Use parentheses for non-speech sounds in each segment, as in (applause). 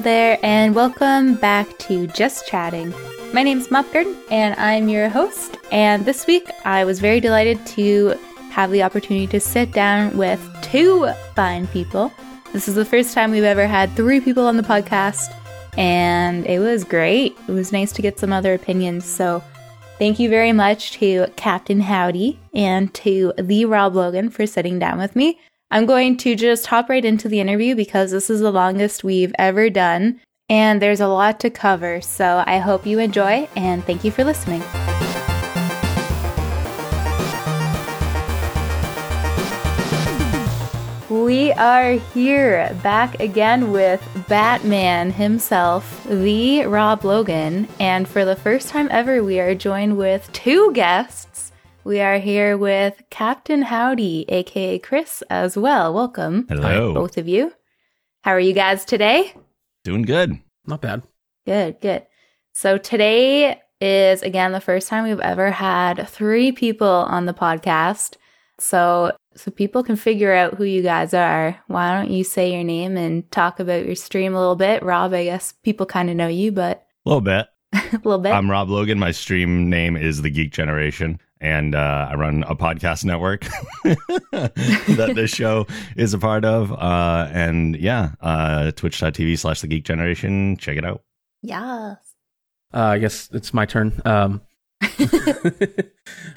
There, and welcome back to Just Chatting. My name's MopGarden, and I'm your host. And this week, I was very delighted to have the opportunity to sit down with two fine people. This is the first time we've ever had three people on the podcast, and it was great. It was nice to get some other opinions. So, thank you very much to Captain Howdy and to the Rob Logan for sitting down with me. I'm going to just hop right into the interview because this is the longest we've ever done, and there's a lot to cover. So, I hope you enjoy, and thank you for listening. We are here back again with Batman himself, the Rob Logan. And for the first time ever, we are joined with two guests. We are here with Captain Howdy, aka Chris, as well. Welcome. Hello. Both of you. How are you guys today? Doing good. Not bad. Good, good. So today is again the first time we've ever had three people on the podcast. So so people can figure out who you guys are. Why don't you say your name and talk about your stream a little bit? Rob, I guess people kind of know you, but A little bit. a (laughs) little bit. I'm Rob Logan. My stream name is The Geek Generation, and uh, I run a podcast network (laughs) that this show is a part of. Uh, and yeah, uh, twitch.tv slash The Geek Generation. Check it out. yes. Uh, I guess it's my turn. Um, (laughs)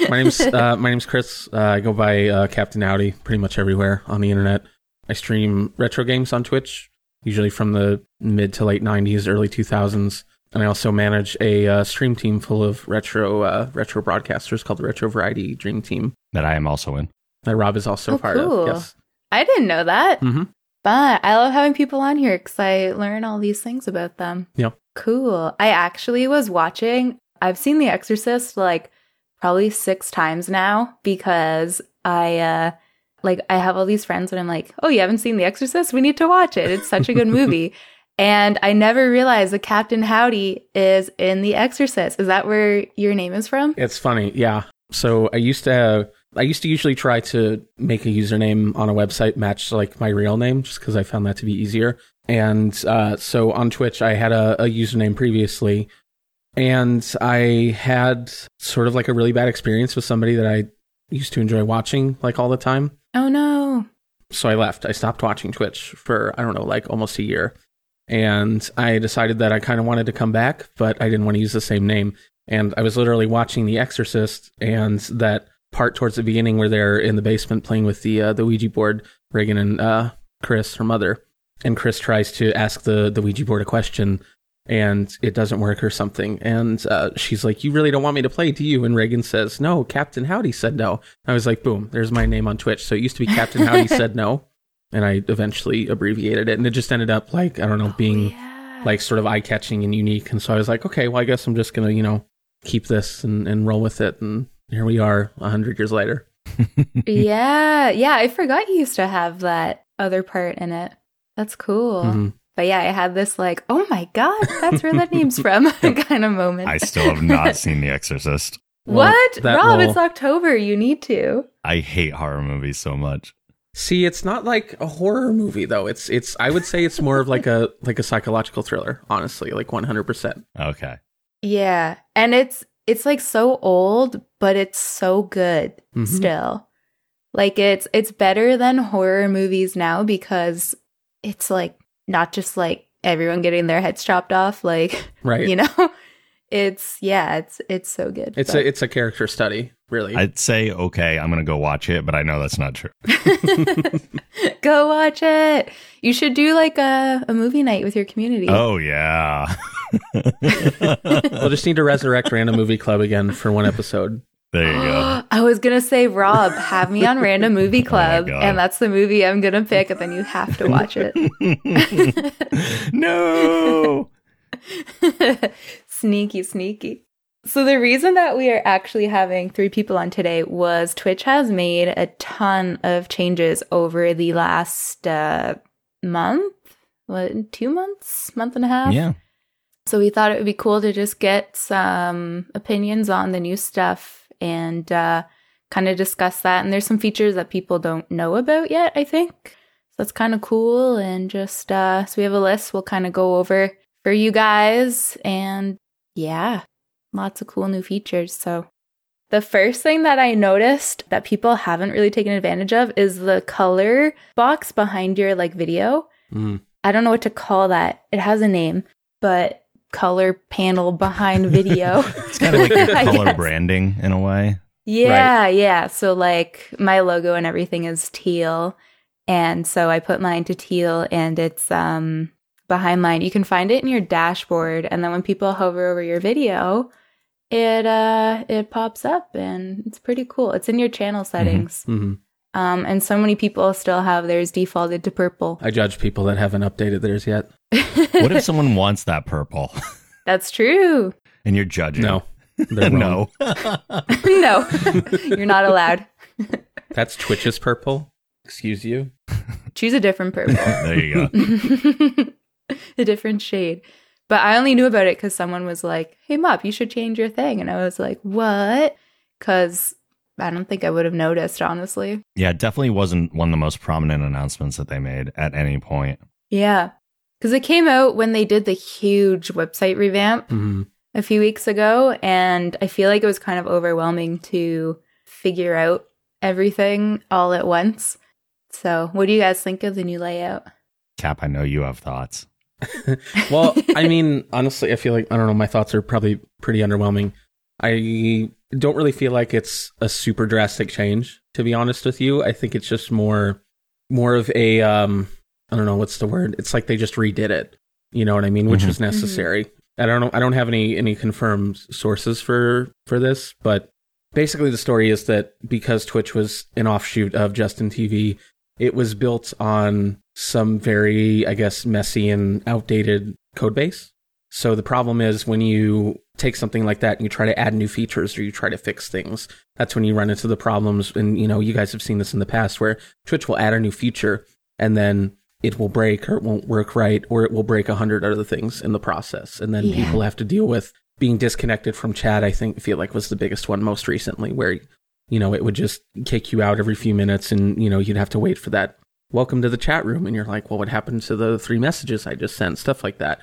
my name's uh, my name's Chris. Uh, I go by uh, Captain Howdy pretty much everywhere on the internet. I stream retro games on Twitch, usually from the mid to late '90s, early 2000s, and I also manage a uh, stream team full of retro uh, retro broadcasters called the Retro Variety Dream Team. That I am also in. That Rob is also Oh, part cool. of. Yes. I didn't know that. hmm But I love having people on here because I learn all these things about them. Yep. Cool. I actually was watching, I've seen The Exorcist like probably six times now because I, uh, like, I have all these friends and I'm like, oh, you haven't seen The Exorcist? We need to watch it. It's such a good (laughs) movie. And I never realized that Captain Howdy is in The Exorcist. Is that where your name is from? It's funny, yeah. So I used to I used to usually try to make a username on a website match like my real name just because I found that to be easier. And uh, so on Twitch, I had a, a username previously, and I had sort of like a really bad experience with somebody that I used to enjoy watching like all the time. Oh no. So I left. I stopped watching Twitch for I don't know, like almost a year. And I decided that I kind of wanted to come back, but I didn't want to use the same name. And I was literally watching The Exorcist, and that part towards the beginning where they're in the basement playing with the uh, the Ouija board, Regan and uh, Chris, her mother, and Chris tries to ask the the Ouija board a question, and it doesn't work or something. And uh, she's like, "You really don't want me to play, do you?" And Regan says, "No." Captain Howdy said no. I was like, "Boom!" There's my name on Twitch. So it used to be Captain Howdy (laughs) said no, and I eventually abbreviated it, and it just ended up like I don't know being Yeah. like sort of eye catching and unique. And so I was like, okay, well, I guess I'm just gonna you know keep this and, and roll with it. And here we are, a hundred years later. (laughs) yeah, yeah. I forgot you used to have that other part in it. That's cool. Mhm. But yeah, I had this like, oh my god, that's where that (laughs) name's from (laughs) kind of moment. I still have not seen The Exorcist. Well, what, Rob? will- It's October. You need to. I hate horror movies so much. See, it's not like a horror movie though. It's it's I would say it's more of like a (laughs) like a psychological thriller, honestly, like 100. percent Okay. Yeah, and it's it's like so old, but it's so good Mhm. still. Like it's it's better than horror movies now because it's like not just like everyone getting their heads chopped off. Like (laughs) Right. you know, it's yeah, it's it's so good. It's but- a it's a character study, really. I'd say, okay, I'm going to go watch it, but I know that's not true. (laughs) Go watch it. You should do like a, a movie night with your community. Oh, yeah. (laughs) (laughs) we'll just need to resurrect Random Movie Club again for one episode. there you go. (gasps) I was gonna say, Rob, have me on Random Movie oh Club, God. and that's the movie I'm gonna pick, and then you have to watch it. no. Sneaky, sneaky. So the reason that we are actually having three people on today was Twitch has made a ton of changes over the last uh, month, what, two months, month and a half. Yeah. So we thought it would be cool to just get some opinions on the new stuff and uh, kind of discuss that. And there's some features that people don't know about yet, I think. So, that's kind of cool. And just, uh, so we have a list we'll kind of go over for you guys. And yeah, lots of cool new features. So the first thing that I noticed that people haven't really taken advantage of is the color box behind your like video. Mm. I don't know what to call that. It has a name, but color panel behind video. (laughs) It's kind of like (laughs) color branding in a way. Yeah, yeah. So like my logo and everything is teal. And so I put mine to teal and it's um behind line. You can find it in your dashboard and then when people hover over your video, it uh it pops up and it's pretty cool. It's in your channel settings. hmm Um and so many people still have theirs defaulted to purple. I judge people that haven't updated theirs yet. What if someone wants that purple (laughs) That's true. and you're judging? No, (laughs) wrong. (laughs) no. no. You're not allowed. That's Twitch's purple. Excuse you. Choose a different purple. there you go. (laughs) a different shade. But I only knew about it because someone was like, "Hey, Mop, you should change your thing," and I was like, "What?" Because I don't think I would have noticed, honestly. Yeah, it definitely wasn't one of the most prominent announcements that they made at any point. Yeah, because it came out when they did the huge website revamp hmm a few weeks ago, and I feel like it was kind of overwhelming to figure out everything all at once. So, what do you guys think of the new layout? Cap, I know you have thoughts. (laughs) Well, I mean, honestly, I feel like I don't know. My thoughts are probably pretty underwhelming. I don't really feel like it's a super drastic change. To be honest with you, I think it's just more, more of a, um, I don't know what's the word. It's like they just redid it. You know what I mean? Which Mhm. was necessary. I don't know. I don't have any any confirmed sources for for this, but basically the story is that because Twitch was an offshoot of Justin TV, it was built on some very, I guess, messy and outdated code base. So the problem is when you take something like that and you try to add new features or you try to fix things, that's when you run into the problems. And you know, you guys have seen this in the past where Twitch will add a new feature and then it will break or it won't work right or it will break a hundred other things in the process. And then Yeah. people have to deal with being disconnected from chat. I think feel like was the biggest one most recently where you know, it would just kick you out every few minutes and, you know, you'd have to wait for that welcome to the chat room. And you're like, well, what happened to the three messages I just sent? Stuff like that.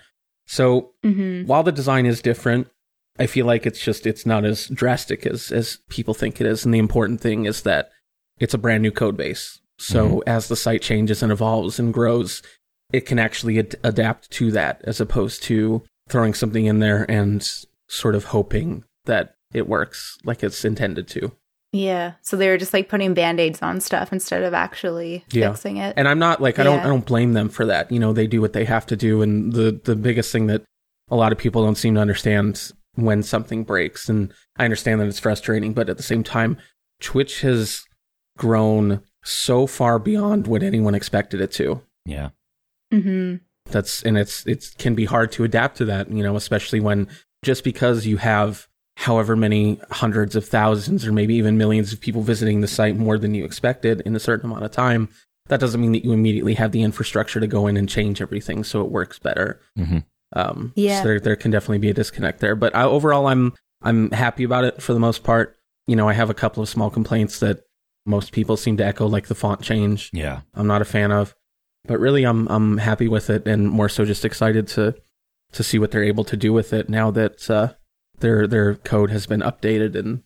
So hmm while the design is different, I feel like it's just, it's not as drastic as, as people think it is. And the important thing is that it's a brand new code base. So as the site changes and evolves and grows, it can actually ad- adapt to that as opposed to throwing something in there and sort of hoping that it works like it's intended to. Yeah. So they were just like putting band-aids on stuff instead of actually Yeah. fixing it. and I'm not like I don't Yeah. I don't blame them for that. You know, they do what they have to do, and the the biggest thing that a lot of people don't seem to understand when something breaks, and I understand that it's frustrating, but at the same time, Twitch has grown so far beyond what anyone expected it to. Yeah. hmm That's and it's it can be hard to adapt to that. You know, especially when just because you have however many hundreds of thousands or maybe even millions of people visiting the site more than you expected in a certain amount of time that doesn't mean that you immediately have the infrastructure to go in and change everything so it works better. Hmm um Yeah. so there, there can definitely be a disconnect there. But I, overall i'm i'm happy about it for the most part. You know i have a couple of small complaints that most people seem to echo like the font change. Yeah. i'm not a fan of. But really i'm i'm happy with it and more so just excited to to see what they're able to do with it now that uh their their code has been updated and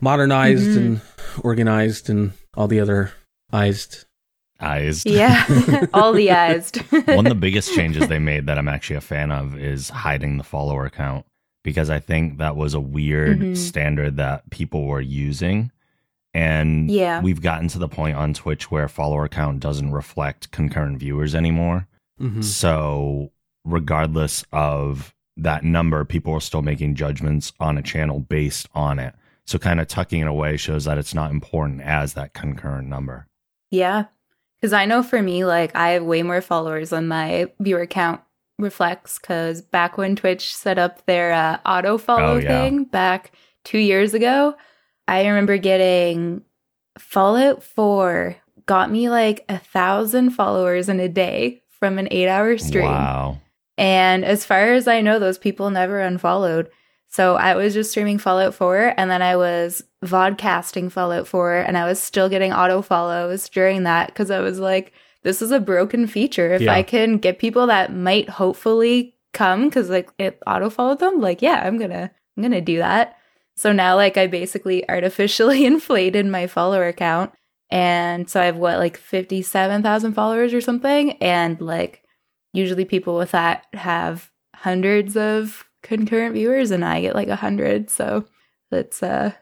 modernized Mhm. and organized and all the other ized Eyes. Yeah. (laughs) (laughs) All the eyes. One of the biggest changes they made that I'm actually a fan of is hiding the follower count because I think that was a weird Mhm. standard that people were using. And Yeah. we've gotten to the point on Twitch where follower count doesn't reflect concurrent viewers anymore. Mhm. So, regardless of that number, people are still making judgments on a channel based on it. So, kind of tucking it away shows that it's not important as that concurrent number. yeah. Because I know for me, like, I have way more followers than my viewer count reflects. Because back when Twitch set up their uh, auto follow Oh, yeah. thing back two years ago, I remember getting Fallout 4 got me like a thousand followers in a day from an eight hour stream. Wow. And as far as I know, those people never unfollowed. So I was just streaming Fallout 4 and then I was vodcasting Fallout 4 and I was still getting auto follows during that because I was like, this is a broken feature. If Yeah. I can get people that might hopefully come because like it auto followed them, like yeah, I'm gonna I'm gonna do that. So now like I basically artificially (laughs) inflated my follower account. And so I have what like 57,000 followers or something and like usually people with that have hundreds of concurrent viewers and I get like a hundred. So that's uh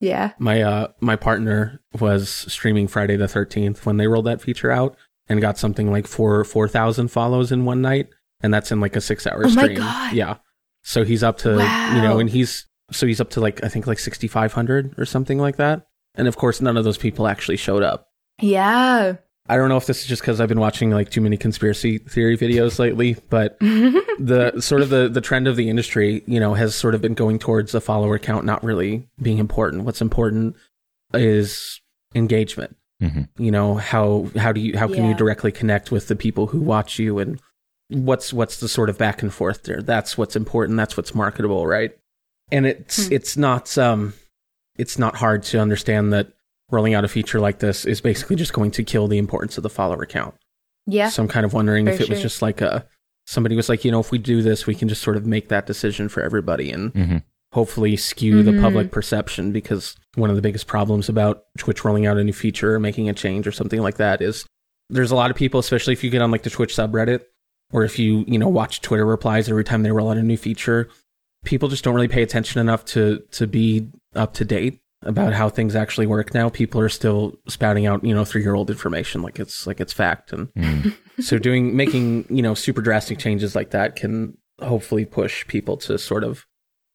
yeah. My uh my partner was streaming Friday the 13th when they rolled that feature out and got something like 4 4000 follows in one night and that's in like a 6-hour Oh my stream. God. Yeah. So he's up to you know and he's so he's up to like I think like 6500 or something like that. And of course none of those people actually showed up. Yeah. I don't know if this is just cuz I've been watching like too many conspiracy theory videos lately, but (laughs) the sort of the the trend of the industry, you know, has sort of been going towards a follower count not really being important. What's important is engagement. Mhm. You know, how how do you how can you directly connect with the people who watch you and what's what's the sort of back and forth there? That's what's important, that's what's marketable, right? And it's Hmm. it's not um it's not hard to understand that rolling out a feature like this is basically just going to kill the importance of the follower count. Yeah. So I'm kind of wondering for if it was just like a somebody was like, you know, if we do this, we can just sort of make that decision for everybody and hmm hopefully skew the Mhm. public perception because one of the biggest problems about Twitch rolling out a new feature or making a change or something like that is there's a lot of people, especially if you get on like the Twitch subreddit or if you, you know, watch Twitter replies every time they roll out a new feature, people just don't really pay attention enough to to be up to date about how things actually work now. People are still spouting out, you know, three year old information like it's like it's fact and Mm. so doing making you know super drastic changes like that can hopefully push people to sort of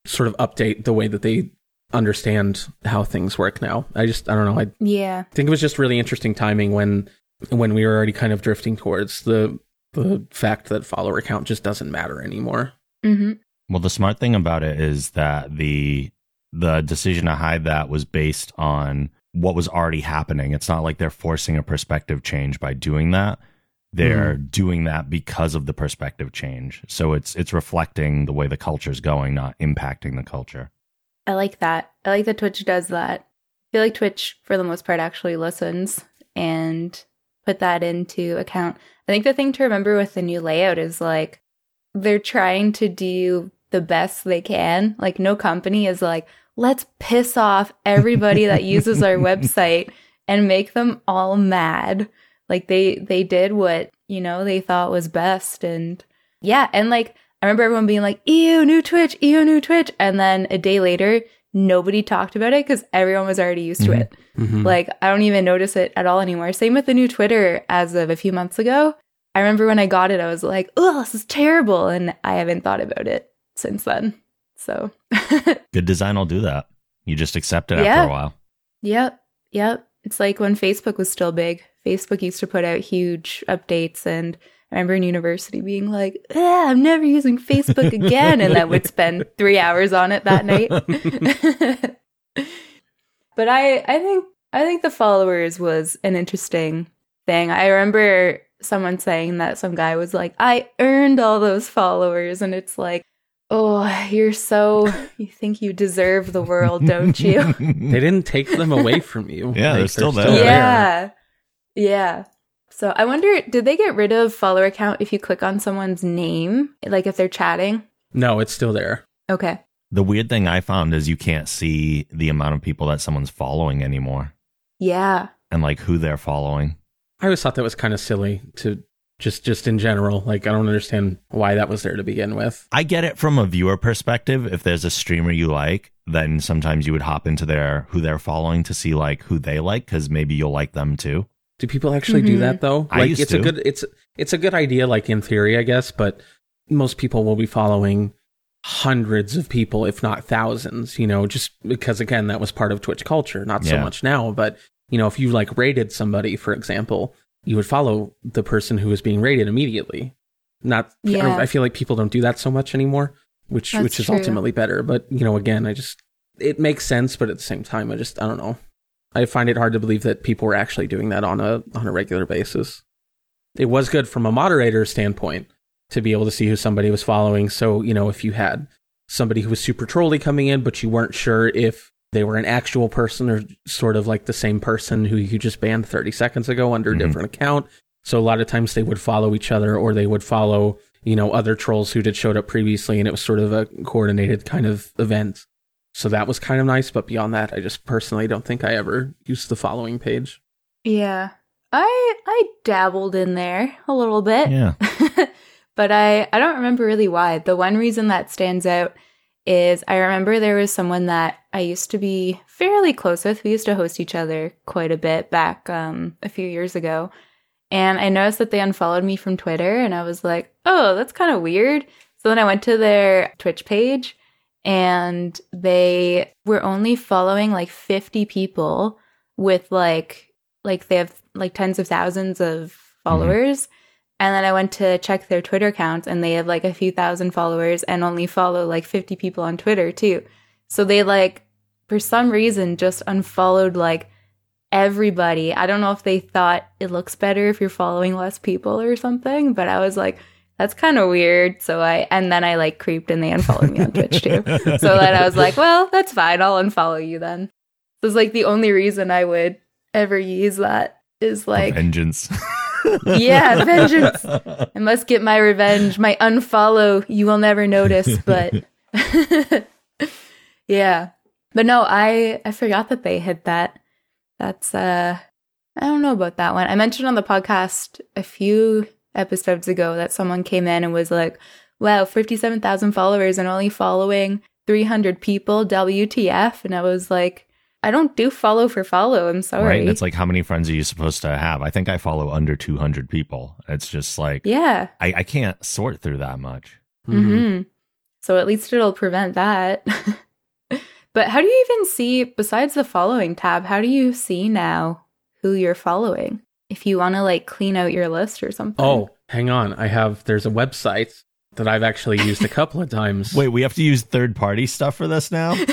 sort of update the way that they understand how things work now i just i don't know i Yeah. think it was just really interesting timing when when we were already kind of drifting towards the the fact that follower count just doesn't matter anymore hmm Well, the smart thing about it is that the the decision to hide that was based on what was already happening. It's not like they're forcing a perspective change by doing that. They're hmm. doing that because of the perspective change. So it's it's reflecting the way the culture's going, not impacting the culture. I like that. I like that Twitch does that. I feel like Twitch, for the most part, actually listens and put that into account. I think the thing to remember with the new layout is like they're trying to do the best they can. Like, no company is like, let's piss off everybody that (laughs) uses our website and make them all mad. Like they they did what, you know, they thought was best and yeah, and like I remember everyone being like, "Ew, new Twitch, ew, new Twitch," and then a day later, nobody talked about it because everyone was already used to Mhm. it. Mhm. Like I don't even notice it at all anymore. Same with the new Twitter as of a few months ago. I remember when I got it, I was like, "Oh, this is terrible," and I haven't thought about it since then. So, (laughs) Good design will do that. You just accept it Yeah. after a while. yep, yep. It's like when Facebook was still big. Facebook used to put out huge updates, and I remember in university being like, ah, "I'm never using Facebook again," and then would spend (laughs) three hours on it that night. (laughs) but I, I think, I think the followers was an interesting thing. I remember someone saying that some guy was like, "I earned all those followers," and it's like, "Oh, you're so you think you deserve the world, don't you?" (laughs) they didn't take them away from you (laughs) Yeah, they're still there. yeah, yeah. So I wonder, did they get rid of follower account if you click on someone's name, like if they're chatting? no it's still there Okay. The weird thing I found is you can't see the amount of people that someone's following anymore Yeah. and like who they're following. i always thought that was kind of silly to just just in general like i don't understand why that was there to begin with I get it from a viewer perspective. If there's a streamer you like, then sometimes you would hop into their who they're following to see like who they like because maybe you'll like them too. Do people actually do Mhm. that though? I Like used it's a good it's it's a good idea like in theory, I guess, but most people will be following hundreds of people if not thousands, you know, just because again that was part of Twitch culture, not so Yeah. much now, but you know, if you like raided somebody for example, you would follow the person who was being raided immediately. Not I, Yeah. I feel like people don't do that so much anymore, which That's which is true. ultimately better, but you know, again, I just it makes sense, but at the same time I just I don't know. I find it hard to believe that people were actually doing that on a on a regular basis. It was good from a moderator standpoint to be able to see who somebody was following. So, you know, if you had somebody who was super trolly coming in, but you weren't sure if they were an actual person or sort of like the same person who you just banned 30 seconds ago under a Mhm. different account. So a lot of times they would follow each other or they would follow, you know, other trolls who had showed up previously and it was sort of a coordinated kind of event. So that was kind of nice, but beyond that, I just personally don't think I ever used the following page. Yeah. I I dabbled in there a little bit. Yeah. (laughs) but I I don't remember really why. The one reason that stands out is I remember there was someone that I used to be fairly close with. We used to host each other quite a bit back um, a few years ago. And I noticed that they unfollowed me from Twitter and I was like, "Oh, that's kind of weird." So then I went to their Twitch page and they were only following like 50 people with like like they have like tens of thousands of followers mm-hmm. And then i went to check their twitter accounts and they have like a few thousand followers and only follow like 50 people on twitter too so they like for some reason just unfollowed like everybody i don't know if they thought it looks better if you're following less people or something but i was like that's kind of weird. So I, and then I like creeped and they unfollowed me on Twitch too. (laughs) So then I was like, well, that's fine. I'll unfollow you then. So it's like the only reason I would ever use that is like vengeance. (laughs) yeah, vengeance. I must get my revenge. My unfollow, you will never notice, but (laughs) yeah. But no, I I forgot that they hit that. That's uh I don't know about that one. I mentioned on the podcast a few episodes ago that someone came in and was like, wow, 57,000 followers and only following 300 people, WTF. And I was like, I don't do follow for follow. I'm sorry. Right. And it's like, how many friends are you supposed to have? I think I follow under 200 people. It's just like, yeah, I, I can't sort through that much. Mm-hmm. Mm-hmm. So at least it'll prevent that. (laughs) but how do you even see, besides the following tab, how do you see now who you're following? if you want to like clean out your list or something. Oh, hang on. I have there's a website that I've actually used a couple of (laughs) times. Wait, we have to use third party stuff for this now? (laughs)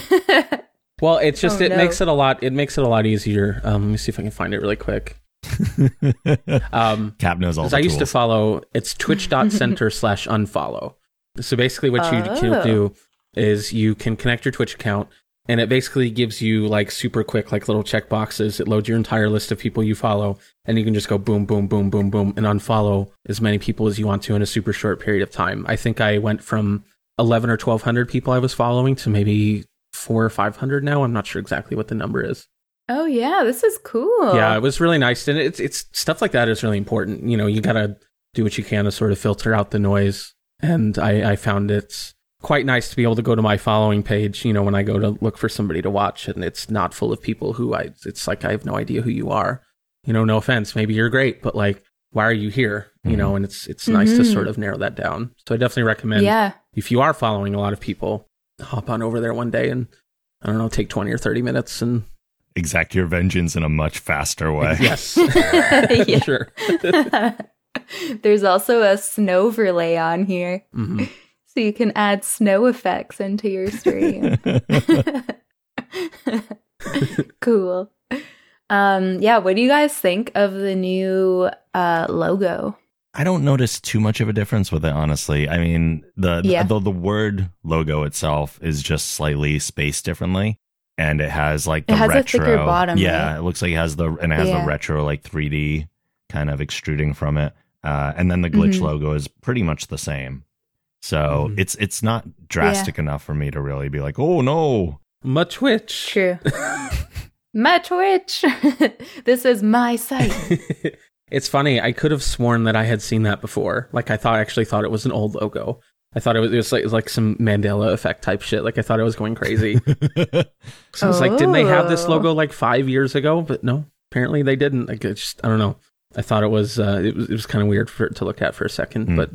well, it's just oh, it no. makes it a lot it makes it a lot easier. Um, let me see if I can find it really quick. (laughs) um, Cap knows all. I used to follow. It's twitch.center (laughs) slash unfollow. So basically, what you oh. can do is you can connect your Twitch account and it basically gives you like super quick like little check boxes it loads your entire list of people you follow and you can just go boom boom boom boom boom and unfollow as many people as you want to in a super short period of time i think i went from 11 or 1200 people i was following to maybe 4 or 500 now i'm not sure exactly what the number is oh yeah this is cool yeah it was really nice and it's it's stuff like that is really important you know you gotta do what you can to sort of filter out the noise and i i found it's quite nice to be able to go to my following page, you know, when I go to look for somebody to watch and it's not full of people who I, it's like, I have no idea who you are. You know, no offense. Maybe you're great, but like, why are you here? You mm-hmm. know, and it's, it's mm-hmm. nice to sort of narrow that down. So I definitely recommend yeah. if you are following a lot of people, hop on over there one day and I don't know, take 20 or 30 minutes and exact your vengeance in a much faster way. (laughs) Yes. (laughs) sure. (laughs) There's also a snow overlay on here. Mm-hmm so you can add snow effects into your stream. cool. Um, yeah, what do you guys think of the new uh, logo? I don't notice too much of a difference with it, honestly. I mean, the yeah. the, the word logo itself is just slightly spaced differently, and it has like the it has retro. A bottom, yeah, right? it looks like it has the and it has yeah. the retro like 3D kind of extruding from it. Uh, and then the glitch mm-hmm. logo is pretty much the same. So mm. it's it's not drastic yeah. enough for me to really be like, oh no, my Twitch. True. (laughs) my Twitch. (laughs) this is my site. (laughs) it's funny. I could have sworn that I had seen that before. Like I thought, I actually thought it was an old logo. I thought it was, it was like it was like some Mandela effect type shit. Like I thought I was going crazy. (laughs) so I was oh. like, didn't they have this logo like five years ago? But no, apparently they didn't. Like it's just I don't know. I thought it was uh, it was it was kind of weird for to look at for a second, mm. but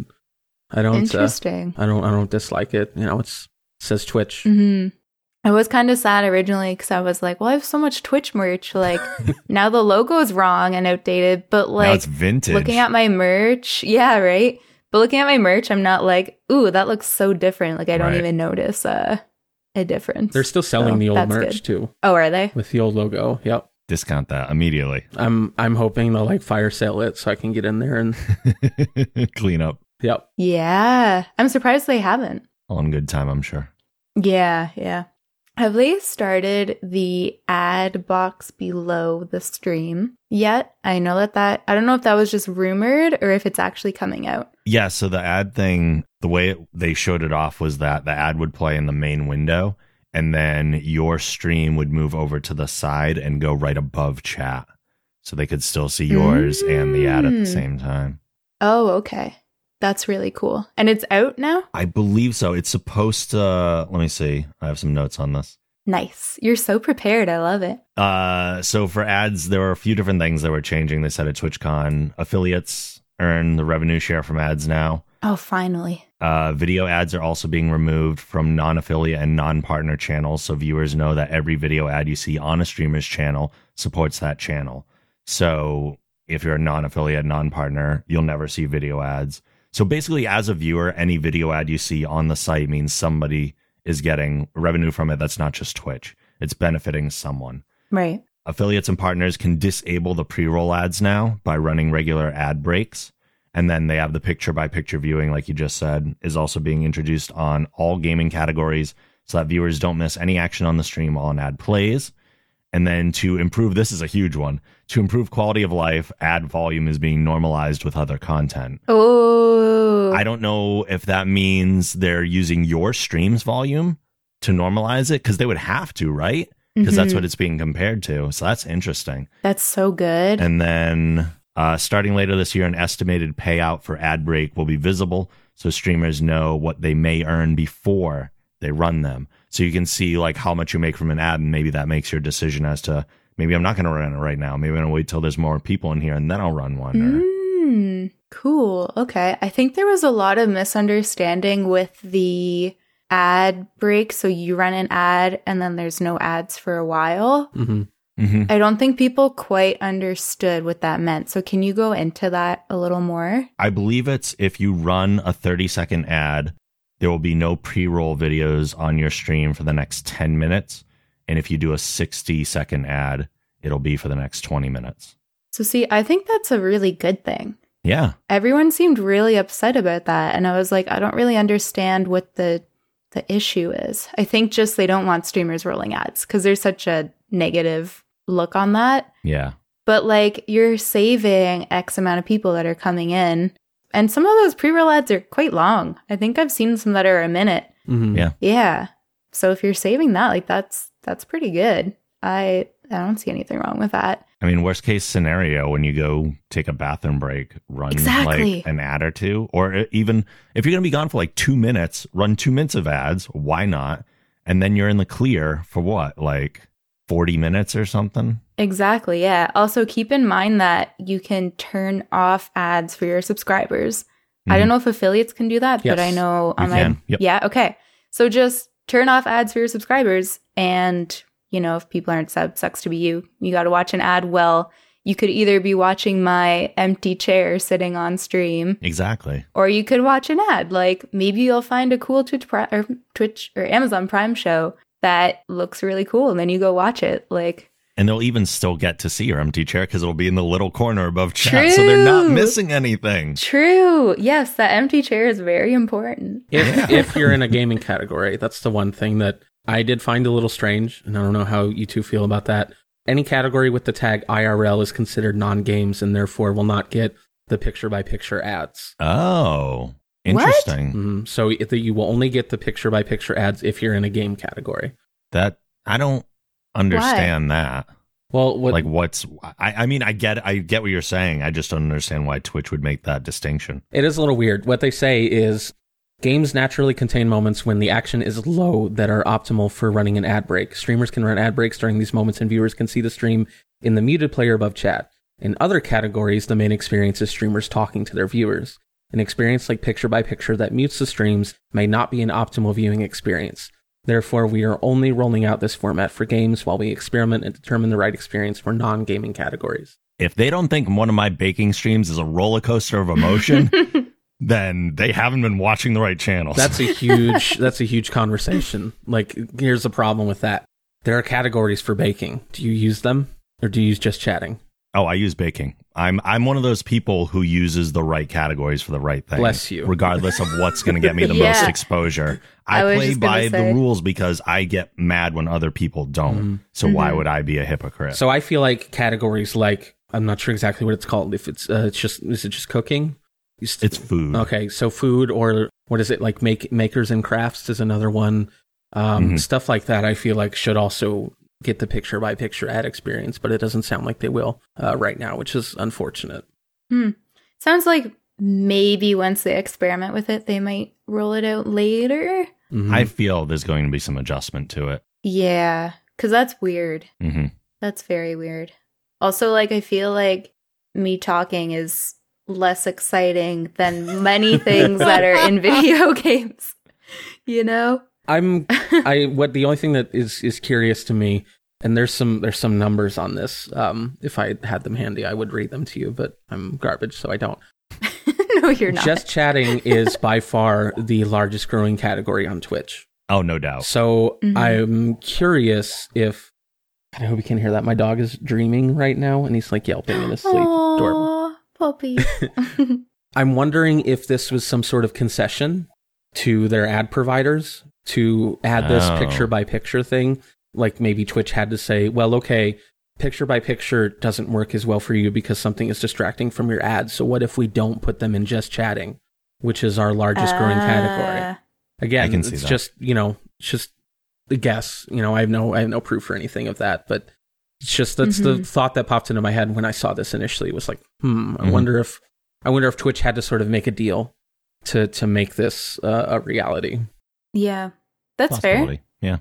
I don't. Uh, Interesting. Uh, I don't. I don't dislike it. You know, it's it says Twitch. Mm-hmm. I was kind of sad originally because I was like, well, I have so much Twitch merch. Like (laughs) now the logo is wrong and outdated, but like it's vintage. Looking at my merch, yeah, right. But looking at my merch, I'm not like, ooh, that looks so different. Like I don't right. even notice uh, a difference. They're still selling so the old merch good. too. Oh, are they? With the old logo. Yep. Discount that immediately. I'm I'm hoping they'll like fire sale it so I can get in there and (laughs) clean up. Yep. Yeah. I'm surprised they haven't. On good time, I'm sure. Yeah, yeah. Have they started the ad box below the stream yet? I know that that I don't know if that was just rumored or if it's actually coming out. Yeah, so the ad thing, the way it, they showed it off was that the ad would play in the main window and then your stream would move over to the side and go right above chat. So they could still see yours and the ad at the Mm. same time. Oh, okay. That's really cool. And it's out now? I believe so. It's supposed to, let me see. I have some notes on this. Nice. You're so prepared. I love it. Uh, so for ads, there were a few different things that were changing. They said at TwitchCon, affiliates earn the revenue share from ads now. Oh, finally. Uh, video ads are also being removed from non affiliate and non partner channels. So viewers know that every video ad you see on a streamer's channel supports that channel. So if you're a non affiliate, non partner, you'll never see video ads. So basically, as a viewer, any video ad you see on the site means somebody is getting revenue from it that's not just Twitch, it's benefiting someone. Right. Affiliates and partners can disable the pre roll ads now by running regular ad breaks. And then they have the picture by picture viewing, like you just said, is also being introduced on all gaming categories so that viewers don't miss any action on the stream while an ad plays. And then to improve, this is a huge one, to improve quality of life, ad volume is being normalized with other content. Oh. I don't know if that means they're using your stream's volume to normalize it because they would have to, right? Because that's Mhm. what it's being compared to. So that's interesting. That's so good. And then uh, starting later this year, an estimated payout for ad break will be visible so streamers know what they may earn before they run them. So you can see like how much you make from an ad, and maybe that makes your decision as to maybe I'm not going to run it right now. Maybe I'm going to wait till there's more people in here and then I'll run one. Or, Mm, cool. Okay. I think there was a lot of misunderstanding with the ad break. So you run an ad and then there's no ads for a while. hmm hmm I don't think people quite understood what that meant. So can you go into that a little more? I believe it's if you run a 30 second ad, there will be no pre roll videos on your stream for the next 10 minutes. And if you do a 60 second ad, it'll be for the next 20 minutes. So see, I think that's a really good thing. Yeah. Everyone seemed really upset about that and I was like, I don't really understand what the the issue is. I think just they don't want streamers rolling ads cuz there's such a negative look on that. Yeah. but like you're saving X amount of people that are coming in. And some of those pre roll ads are quite long. I think I've seen some that are a minute. hmm Yeah. Yeah. So if you're saving that, like that's that's pretty good. I I don't see anything wrong with that. I mean, worst case scenario, when you go take a bathroom break, run Exactly. like an ad or two, or even if you're going to be gone for like two minutes, run two minutes of ads. Why not? And then you're in the clear for what, like 40 minutes or something? Exactly. Yeah. Also keep in mind that you can turn off ads for your subscribers. I don't mm. know if affiliates can do that, but I know on my um, can. Yep. Yeah, okay. So just turn off ads for your subscribers and you know, if people aren't sub sucks to be you. You got to watch an ad well. You could either be watching my empty chair sitting on stream Exactly. or you could watch an ad. Like maybe you'll find a cool Twitch or Twitch or Amazon Prime show that looks really cool and then you go watch it. Like And they'll even still get to see your empty chair because it'll be in the little corner above chat. So they're not missing anything. True. Yes, that empty chair is very important. If if you're in a gaming category, that's the one thing that I did find a little strange, and I don't know how you two feel about that. Any category with the tag IRL is considered non-games, and therefore will not get the picture-by-picture ads. Oh, What? Interesting. Mhm. So it- you will only get the picture-by-picture ads if you're in a game category. That I don't understand that. Well, what like what's I, I mean I get I get what you're saying. I just don't understand why Twitch would make that distinction. It is a little weird. What they say is games naturally contain moments when the action is low that are optimal for running an ad break. Streamers can run ad breaks during these moments and viewers can see the stream in the muted player above chat. In other categories, the main experience is streamers talking to their viewers. An experience like picture by picture that mutes the streams may not be an optimal viewing experience. Therefore, we are only rolling out this format for games while we experiment and determine the right experience for non-gaming categories. If they don't think one of my baking streams is a roller coaster of emotion, (laughs) then they haven't been watching the right channels. That's a (laughs) huge that's a huge conversation. Like here's the problem with that. There are categories for baking. Do you use them or do you use just chatting? oh, I use baking. I'm I'm one of those people who uses the right categories for the right thing. Bless you. Regardless of what's going to get me the (laughs) Yeah. most exposure. I, I play just gonna by the rules because I get mad when other people don't. So why Mhm. would I be a hypocrite? So I feel like categories like I'm not sure exactly what it's called. If it's uh, it's just is it just cooking? You st- it's food. okay. So food or what is it like? Make makers and crafts is another one. Um, Mhm. Stuff like that. I feel like should also get the picture by picture ad experience, but it doesn't sound like they will uh, right now, which is unfortunate. Sounds like maybe once they experiment with it, they might roll it out later. Mhm. I feel there's going to be some adjustment to it. Yeah, because that's weird. hmm That's very weird. Also, like, I feel like me talking is less exciting than many things that are in (laughs) video (laughs) games. You know? I'm (laughs) I what the only thing that is is curious to me, and there's some there's some numbers on this. Um, if I had them handy, I would read them to you, but I'm garbage, so I don't. (laughs) no, you're not. Just chatting is by far the largest growing category on Twitch. Oh, no doubt. So Mhm. I'm curious if I hope you can hear that. My dog is dreaming right now, and he's like yelping in his sleep. (gasps) Adorable. Puppy. (laughs) I'm wondering if this was some sort of concession to their ad providers to add this Oh. picture by picture thing. Like maybe Twitch had to say, well, okay, picture by picture doesn't work as well for you because something is distracting from your ads. So what if we don't put them in just chatting, which is our largest growing category? Uh, Again, I can see it's that. just, you know, it's just a guess. You know, I have no I have no proof or anything of that, but it's just that's the Mhm. thought that popped into my head when I saw this initially. It was like, hmm, I Mhm. wonder if I wonder if Twitch had to sort of make a deal to to make this uh, a reality. yeah, that's fair. Yeah.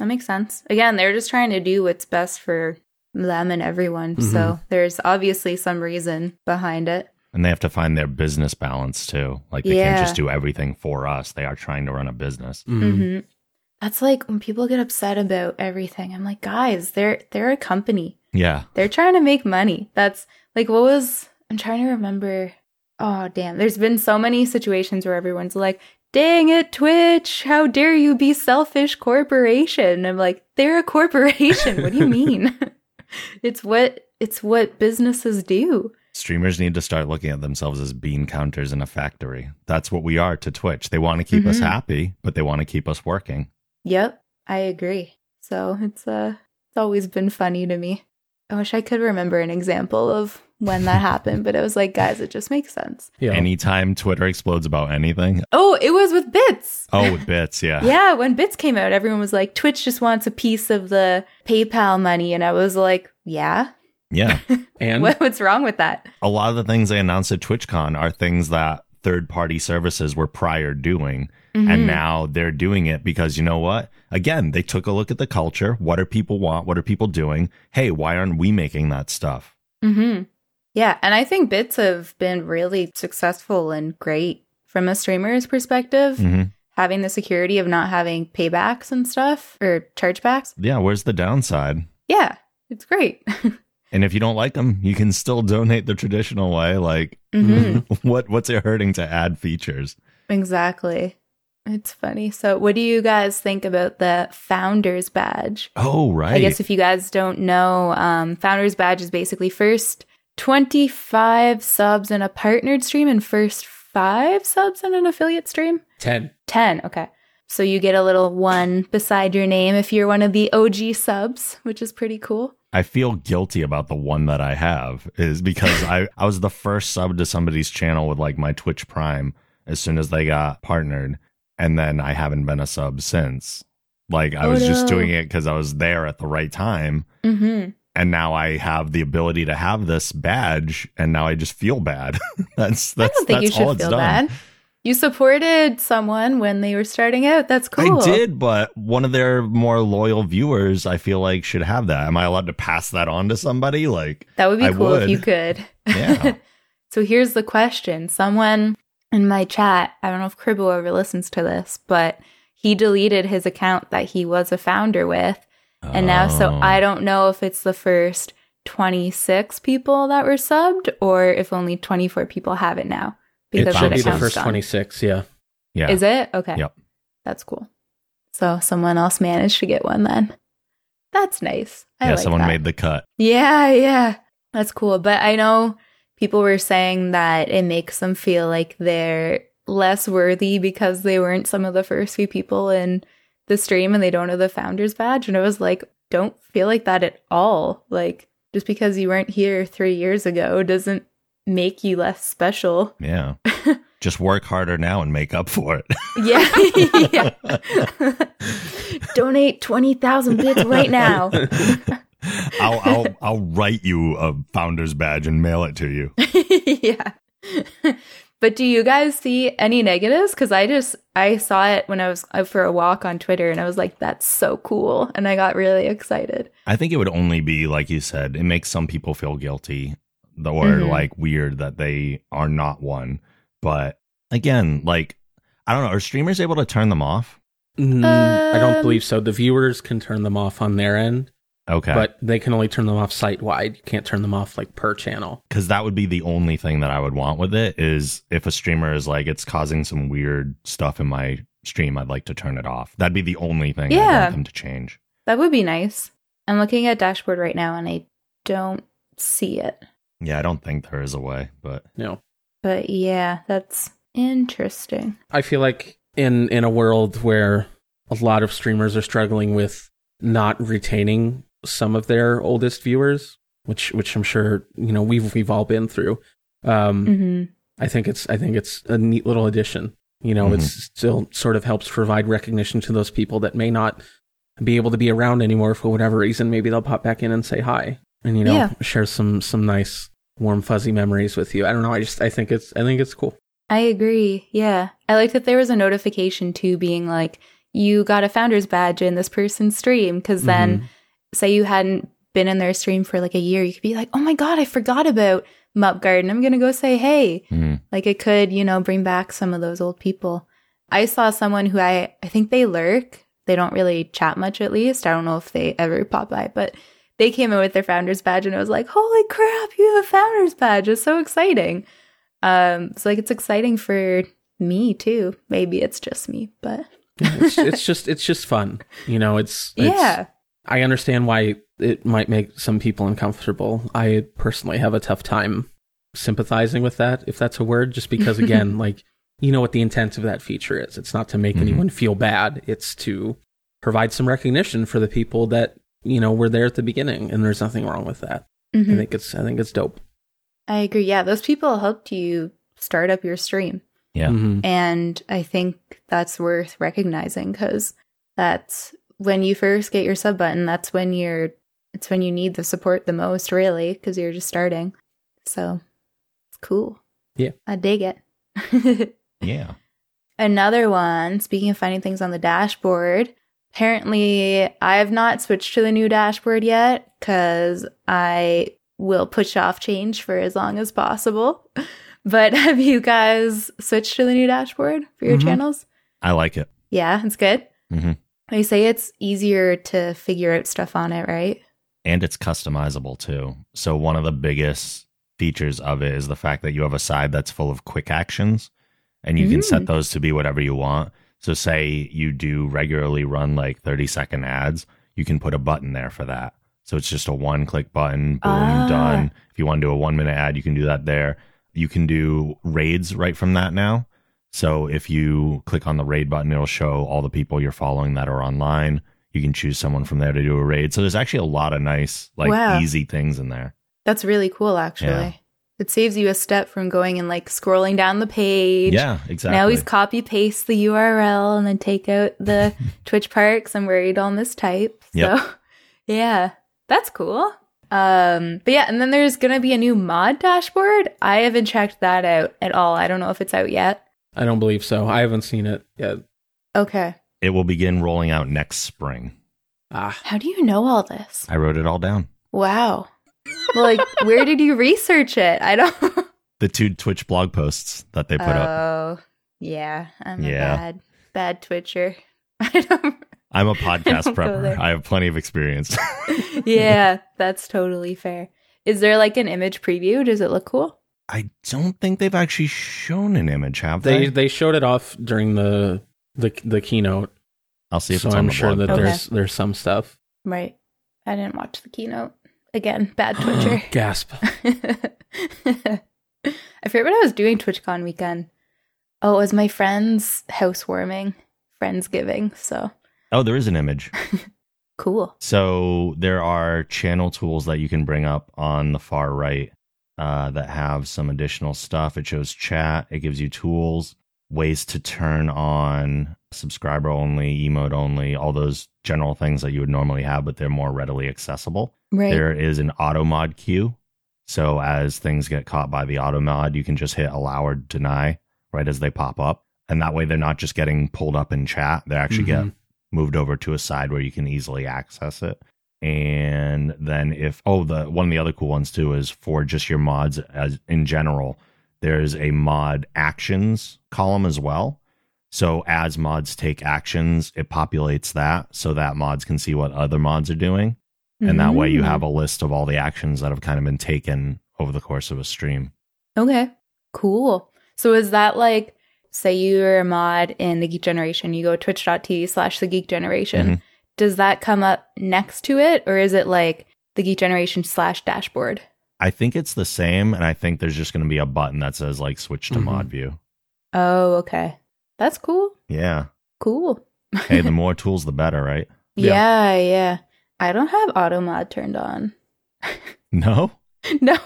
That makes sense. Again, they're just trying to do what's best for them and everyone. So there's obviously some reason behind it. And they have to find their business balance too. Like they Yeah. can't just do everything for us. They are trying to run a business. Mhm. hmm That's like when people get upset about everything. I'm like, guys, they're they're a company. Yeah. They're trying to make money. That's like what was I'm trying to remember. Oh damn. There's been so many situations where everyone's like, dang it, Twitch, how dare you be selfish corporation? I'm like, they're a corporation. what do you mean? (laughs) (laughs) it's what it's what businesses do. Streamers need to start looking at themselves as bean counters in a factory. That's what we are to Twitch. They want to keep us Mhm. happy, but they want to keep us working. Yep, I agree. So it's uh it's always been funny to me. I wish I could remember an example of when that happened, but it was like, guys, it just makes sense. Yeah. Anytime Twitter explodes about anything. Oh, it was with Bits. Oh, with bits, yeah. (laughs) Yeah, when Bits came out, everyone was like, Twitch just wants a piece of the PayPal money. And I was like, yeah, Yeah. (laughs) and what, what's wrong with that? a lot of the things they announced at TwitchCon are things that third party services were prior doing. Mhm. And now they're doing it because you know what? Again, they took a look at the culture. What do people want? What are people doing? Hey, why aren't we making that stuff? hmm Yeah, and I think Bits have been really successful and great from a streamer's perspective, hmm having the security of not having paybacks and stuff or chargebacks. Yeah, where's the downside? Yeah, it's great. (laughs) And if you don't like them, you can still donate the traditional way. Like, hmm (laughs) what what's it hurting to add features? Exactly. It's funny. So, what do you guys think about the Founders Badge? Oh, right. I guess if you guys don't know, um, Founders Badge is basically first 25 subs in a partnered stream and first five subs in an affiliate stream. ten. 10. Okay. So, you get a little one beside your name if you're one of the OG subs, which is pretty cool. I feel guilty about the one that I have is because I, I was the first sub to somebody's channel with like my Twitch Prime as soon as they got partnered. And then I haven't been a sub since. Like I Oh, was just doing it because I was there at the right time. Mm-hmm. And now I have the ability to have this badge and now I just feel bad. (laughs) that's I that's don't think you all should it's feel done. bad. You supported someone when they were starting out. That's cool. I did, but one of their more loyal viewers, I feel like, should have that. Am I allowed to pass that on to somebody? Like, That would be I cool if you could. (laughs) yeah. (laughs) so here's the question. Someone in my chat, I don't know if Cribble ever listens to this, but he deleted his account that he was a founder with. And now, so Oh. I don't know if it's the first 26 people that were subbed or if only 24 people have it now. It Because should be the first done. twenty six. Yeah. Yeah. Is it? Okay. Yep. That's cool. So someone else managed to get one then. That's nice. I yeah, like someone that. made the cut. Yeah, yeah. That's cool. But I know people were saying that it makes them feel like they're less worthy because they weren't some of the first few people in the stream and they don't have the founders badge. And I was like, don't feel like that at all. Like, just because you weren't here three years ago doesn't make you less special. (laughs) Yeah. Just work harder now and make up for it. (laughs) Yeah. yeah. (laughs) Donate 20,000 bits right now. I'll I'll I'll write you a founder's badge and mail it to you. yeah. But do you guys see any negatives? Because I just I saw it when I was out for a walk on Twitter, and I was like, "That's so cool," and I got really excited. I think it would only be like you said. It makes some people feel guilty, or Mhm. like weird that they are not one. But again, like I don't know, are streamers able to turn them off? Mm, I don't Um, believe so. The viewers can turn them off on their end, Okay, but they can only turn them off site wide. You can't turn them off like per channel. because that would be the only thing that I would want with it is if a streamer is like it's causing some weird stuff in my stream, I'd like to turn it off. That'd be the only thing I Yeah. want them to change. That would be nice. I'm looking at dashboard right now, and I don't see it. Yeah, I don't think there is a way, but no. But yeah, that's interesting. I feel like in in a world where a lot of streamers are struggling with not retaining some of their oldest viewers, which which I'm sure you know we've we've all been through. Um, hmm I think it's I think it's a neat little addition. You know, it's still sort of helps provide recognition to those people that may not be able to be around anymore for whatever reason. Maybe they'll pop back in and say hi, and you know, Yeah. share some some nice warm fuzzy memories with you. I don't know. I just I think it's I think it's cool. I agree. Yeah. I like that there was a notification too being like, you got a founder's badge in this person's stream. Because then, Mhm. Say you hadn't been in their stream for like a year, you could be like, oh my God, I forgot about MopGarden. I'm going to go say hey. mm, Like it could, you know, bring back some of those old people. I saw someone who I, I think they lurk. They don't really chat much at least. I don't know if they ever pop by, but they came in with their founder's badge and it was like, holy crap, you have a founder's badge. It's so exciting. Um, so like it's exciting for me too. Maybe it's just me, but it's, it's just it's just fun. You know, it's, it's (laughs) yeah. I understand why it might make some people uncomfortable. I personally have a tough time sympathizing with that, if that's a word, just because (laughs) again, like you know what the intent of that feature is. It's not to make Mhm. anyone feel bad. It's to provide some recognition for the people that you know were there at the beginning, and there's nothing wrong with that. I Mhm. think it's I think it's dope. I agree. Yeah, those people helped you start up your stream. Yeah. Mhm. And I think that's worth recognizing because that's when you first get your sub button, that's when you're, it's when you need the support the most, really, because you're just starting. So it's cool. Yeah. I dig it. (laughs) yeah. Another one, speaking of finding things on the dashboard, apparently I have not switched to the new dashboard yet because I will push off change for as long as possible. (laughs) But (laughs) have you guys switched to the new dashboard for your Mhm. channels? I like it. Yeah, it's good. Mhm. They say it's easier to figure out stuff on it, right? and it's customizable too. So one of the biggest features of it is the fact that you have a side that's full of quick actions and you can Mm. set those to be whatever you want. So say you do regularly run like 30 second ads, you can put a button there for that. So it's just a one click button, boom, Ah. done. If you want to do a 1 minute ad, you can do that there. You can do raids right from that now. So if you click on the raid button, it'll show all the people you're following that are online. You can choose someone from there to do a raid. So there's actually a lot of nice, like Wow. easy things in there. That's really cool, actually. Yeah. It saves you a step from going and like scrolling down the page. Yeah, exactly. Now he's copy paste the URL and then take out the (laughs) Twitch parks. I'm worried I'll mistype. So Yep. (laughs) yeah, that's cool. Um, but yeah, and then there's gonna be a new mod dashboard. I haven't checked that out at all. I don't know if it's out yet. I don't believe so. I haven't seen it yet. Okay. it will begin rolling out next spring. Ah, How do you know all this? I wrote it all down. Wow. Well, like, where did you research it? I don't. (laughs) The two Twitch blog posts that they put up. oh, yeah. I'm Yeah. a bad, bad Twitcher. (laughs) I don't. I'm a podcast don't prepper. I have plenty of experience. (laughs) yeah, that's totally fair. Is there like an image preview? Does it look cool? I don't think they've actually shown an image, have they they? they showed it off during the the the keynote, I'll see if so it's I'm the sure blog that. Okay. there's there's some stuff. Right. I didn't watch the keynote. Again, bad (gasps) Twitcher. Gasp. (laughs) I forget what I was doing TwitchCon weekend. Oh, it was my friend's housewarming, friendsgiving. So Oh, there is an image. (laughs) cool. So there are channel tools that you can bring up on the far right uh, that have some additional stuff. It shows chat. It gives you tools, ways to turn on subscriber only, emote only, all those general things that you would normally have, but they're more readily accessible. Right. There is an auto mod queue. So as things get caught by the auto mod, you can just hit allow or deny right as they pop up. And that way they're not just getting pulled up in chat. They actually get Mhm. moved over to a side where you can easily access it. And then if oh the one of the other cool ones too is for just your mods as in general, there's a mod actions column as well. So as mods take actions, it populates that so that mods can see what other mods are doing. And that way you Mm. have a list of all the actions that have kind of been taken over the course of a stream. Okay. Cool. So is that like, say you're a mod in the Geek Generation, you go twitch.tv slash the Geek Generation. Mhm. Does that come up next to it, or is it like the Geek Generation slash dashboard? I think it's the same, and I think there's just going to be a button that says like switch to Mhm. mod view. Oh, okay. That's cool. Yeah. Cool. Hey, the (laughs) more tools, the better, right? Yeah, yeah. I don't have auto mod turned on. (laughs) No. no.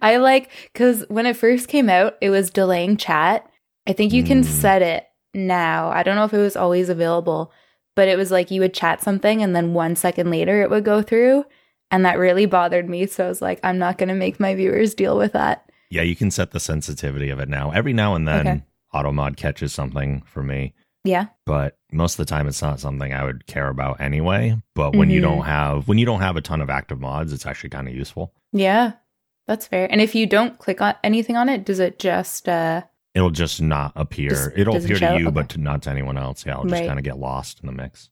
I like because when it first came out, it was delaying chat. I think you can Mm. set it now. I don't know if it was always available, but it was like you would chat something and then one second later it would go through. And that really bothered me. So I was like, I'm not going to make my viewers deal with that. Yeah, you can set the sensitivity of it now. Every now and then, Okay. AutoMod catches something for me, Yeah. but most of the time, it's not something I would care about anyway. But when you Mhm. don't have when you don't have a ton of active mods, it's actually kind of useful. Yeah. That's fair. And if you don't click on anything on it, does it just, uh, It'll just not appear. Just It'll appear to you, Okay. but to, not to anyone else. Yeah, I'll just Right. kind of get lost in the mix.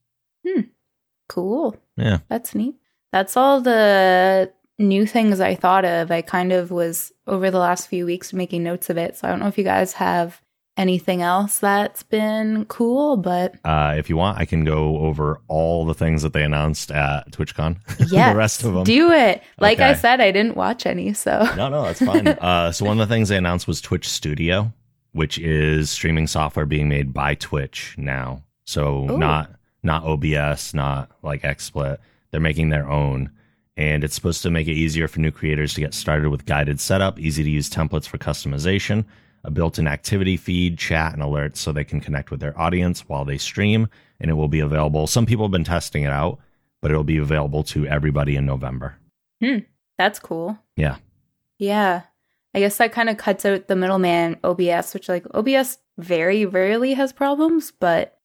cool? Yeah. That's neat. That's all the new things I thought of. I kind of was over the last few weeks making notes of it. So I don't know if you guys have anything else that's been cool, but Uh, if you want, I can go over all the things that they announced at TwitchCon. yeah, (laughs) the rest of them. do it. Like I said, I didn't watch any, so No, no, that's fine. (laughs) uh, so one of the things they announced was Twitch Studio, which is streaming software being made by Twitch now. So Ooh. not not OBS, not like XSplit. They're making their own, and it's supposed to make it easier for new creators to get started with guided setup, easy to use templates for customization, a built-in activity feed, chat, and alerts, so they can connect with their audience while they stream. And it will be available. Some people have been testing it out, but it'll be available to everybody in November. Hmm. That's cool. Yeah. Yeah. I guess that kind of cuts out the middleman OBS, which like OBS very rarely has problems, but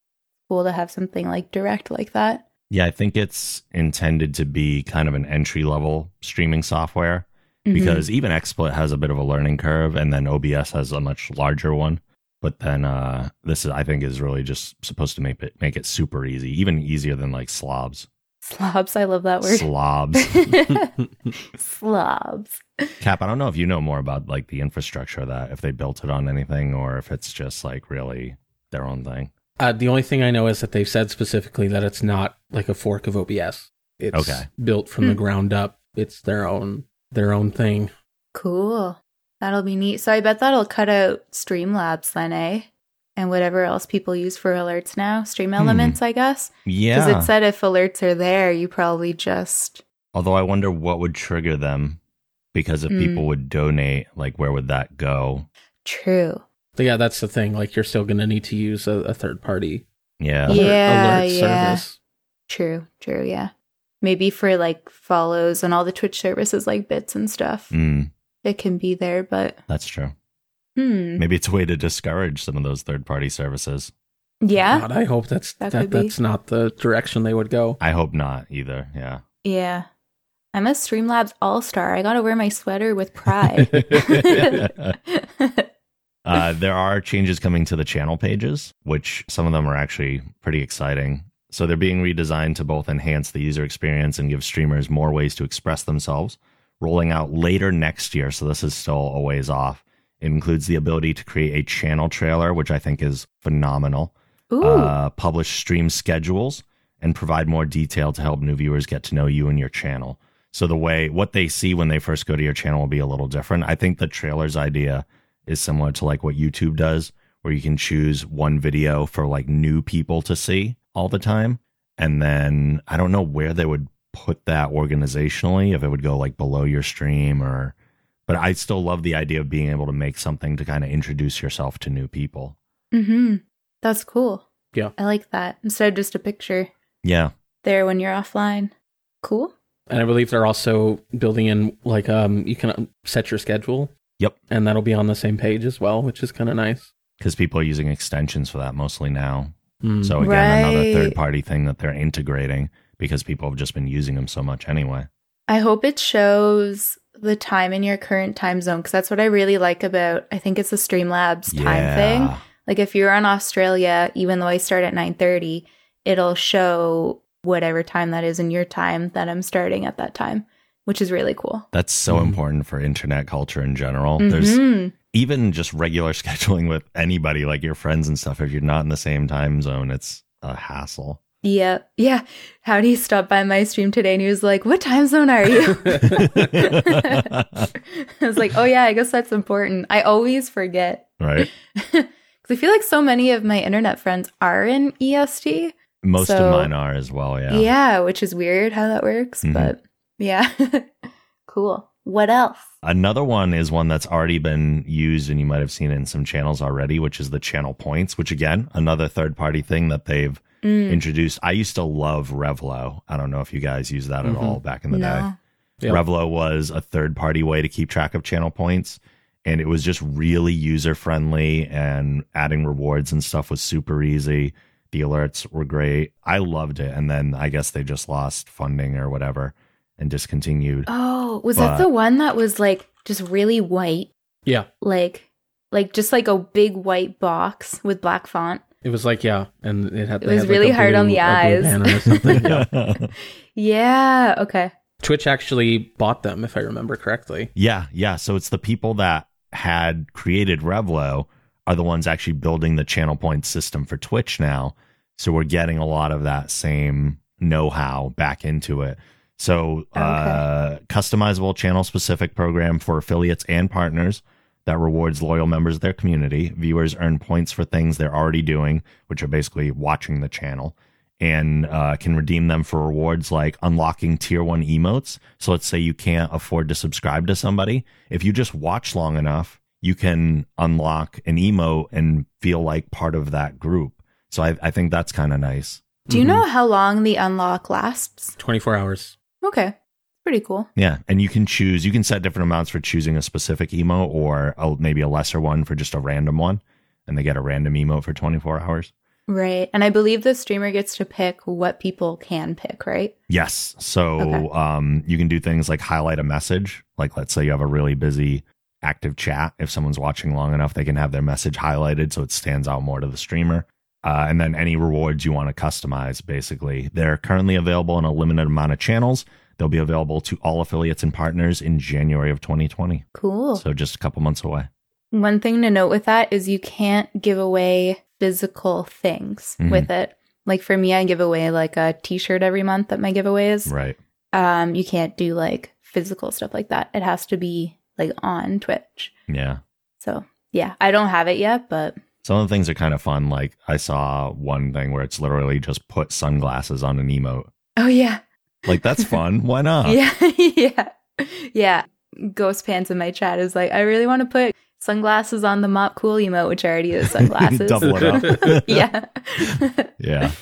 cool to have something like direct like that. Yeah, I think it's intended to be kind of an entry level streaming software Mhm. because even XSplit has a bit of a learning curve and then OBS has a much larger one. But then uh, this is, I think is really just supposed to make it make it super easy, even easier than like slobs. Slobs, I love that word. Slobs. (laughs) slobs. Cap, I don't know if you know more about like the infrastructure of that, if they built it on anything or if it's just like really their own thing. Uh, the only thing I know is that they've said specifically that it's not like a fork of OBS. It's Okay. built from the Hmm. ground up. It's their own their own thing. Cool. That'll be neat. So I bet that'll cut out Streamlabs then, eh? And whatever else people use for alerts now. Stream elements, I guess. Yeah. Because it said if alerts are there, you probably just. Although I wonder what would trigger them because if Mm. people would donate, like where would that go? True. But yeah, that's the thing. Like you're still going to need to use a, a third party Yeah. alert, Yeah, alert yeah. service. True. True. Yeah. Maybe for like follows and all the Twitch services like bits and stuff. Mm, It can be there, but that's true. Hmm. Maybe it's a way to discourage some of those third party services. Yeah. God, I hope that's That that, could be. that's not the direction they would go. I hope not either. Yeah. Yeah. I'm a Streamlabs all star. I got to wear my sweater with pride. (laughs) (laughs) uh, there are changes coming to the channel pages, which some of them are actually pretty exciting. So they're being redesigned to both enhance the user experience and give streamers more ways to express themselves. Rolling out later next year, so this is still a ways off. It includes the ability to create a channel trailer, which I think is phenomenal. Uh, publish stream schedules, and provide more detail to help new viewers get to know you and your channel. So the way what they see when they first go to your channel will be a little different. I think the trailers idea is similar to like what YouTube does, where you can choose one video for like new people to see all the time. And then I don't know where they would put that organizationally, if it would go like below your stream or, but I still love the idea of being able to make something to kind of introduce yourself to new people. Mm-hmm. That's cool. Yeah. I like that. Instead of just a picture Yeah. there when you're offline. Cool. And I believe they're also building in like um you can set your schedule. Yep. And that'll be on the same page as well, which is kind of nice. Because people are using extensions for that mostly now. Mm. So again, another third party thing that they're integrating because people have just been using them so much anyway. I hope it shows the time in your current time zone because that's what I really like about I think it's the Streamlabs time thing. Like if you're on Australia, even though I start at 9:30, it'll show whatever time that is in your time that I'm starting at that time, which is really cool. That's so Mhm. important for internet culture in general. There's Mhm. even just regular (laughs) scheduling with anybody, like your friends and stuff. If you're not in the same time zone, it's a hassle. Yeah. Yeah. Howdy stopped by my stream today and he was like, What time zone are you? (laughs) I was like, Oh, yeah, I guess that's important. I always forget. right? (laughs) Because I feel like so many of my internet friends are in EST. Most So- of mine are as well. Yeah. Yeah, which is weird how that works. Mhm. But yeah. (laughs) cool. What else? Another one is one that's already been used, and you might have seen it in some channels already, which is the channel points, which again, another third party thing that they've Mm, introduced. I used to love Revlo. I don't know if you guys use that at Mhm. all back in the day. Yep. Revlo was a third party way to keep track of channel points. And it was just really user friendly and adding rewards and stuff was super easy. The alerts were great. I loved it. And then I guess they just lost funding or whatever and discontinued. Oh, was But- that the one that was like just really white? Yeah. Like, like just like a big white box with black font. It was like yeah, and it had It was had, like, really a hard on the eyes. banner or something. yeah. (laughs) Yeah. Okay. Twitch actually bought them, if I remember correctly. yeah. Yeah. So it's the people that had created Revlo are the ones actually building the channel point system for Twitch now. So we're getting a lot of that same know how back into it. So, uh, customizable channel specific program for affiliates and partners that rewards loyal members of their community. Viewers earn points for things they're already doing, which are basically watching the channel, and uh, can redeem them for rewards like unlocking tier one emotes. So, let's say you can't afford to subscribe to somebody. If you just watch long enough, you can unlock an emote and feel like part of that group. So, I, I think that's kind of nice. Do you Mhm. know how long the unlock lasts? Twenty four hours. Okay. Pretty cool. Yeah, and you can choose. You can set different amounts for choosing a specific emo, or a, maybe a lesser one for just a random one, and they get a random emote for 24 hours. Right. And I believe the streamer gets to pick what people can pick, right? Yes, so Okay. um, you can do things like highlight a message. Like, let's say you have a really busy active chat. If someone's watching long enough, they can have their message highlighted so it stands out more to the streamer. Uh, and then any rewards you want to customize, basically. They're currently available in a limited amount of channels. They'll be available to all affiliates and partners in January of 2020. Cool. So just a couple months away. One thing to note with that is you can't give away physical things Mhm. with it. Like for me, I give away like a t-shirt every month at my giveaways. Right. Um, you can't do like physical stuff like that. It has to be like on Twitch. Yeah. So yeah, I don't have it yet, but Some of the things are kind of fun. Like I saw one thing where it's literally just put sunglasses on an emote. oh yeah, Like that's fun. Why not? (laughs) yeah, yeah, yeah. Ghost Pants in my chat is like, I really want to put sunglasses on the mop cool emote, which already is (laughs) sunglasses. Double it up. (laughs) yeah. yeah.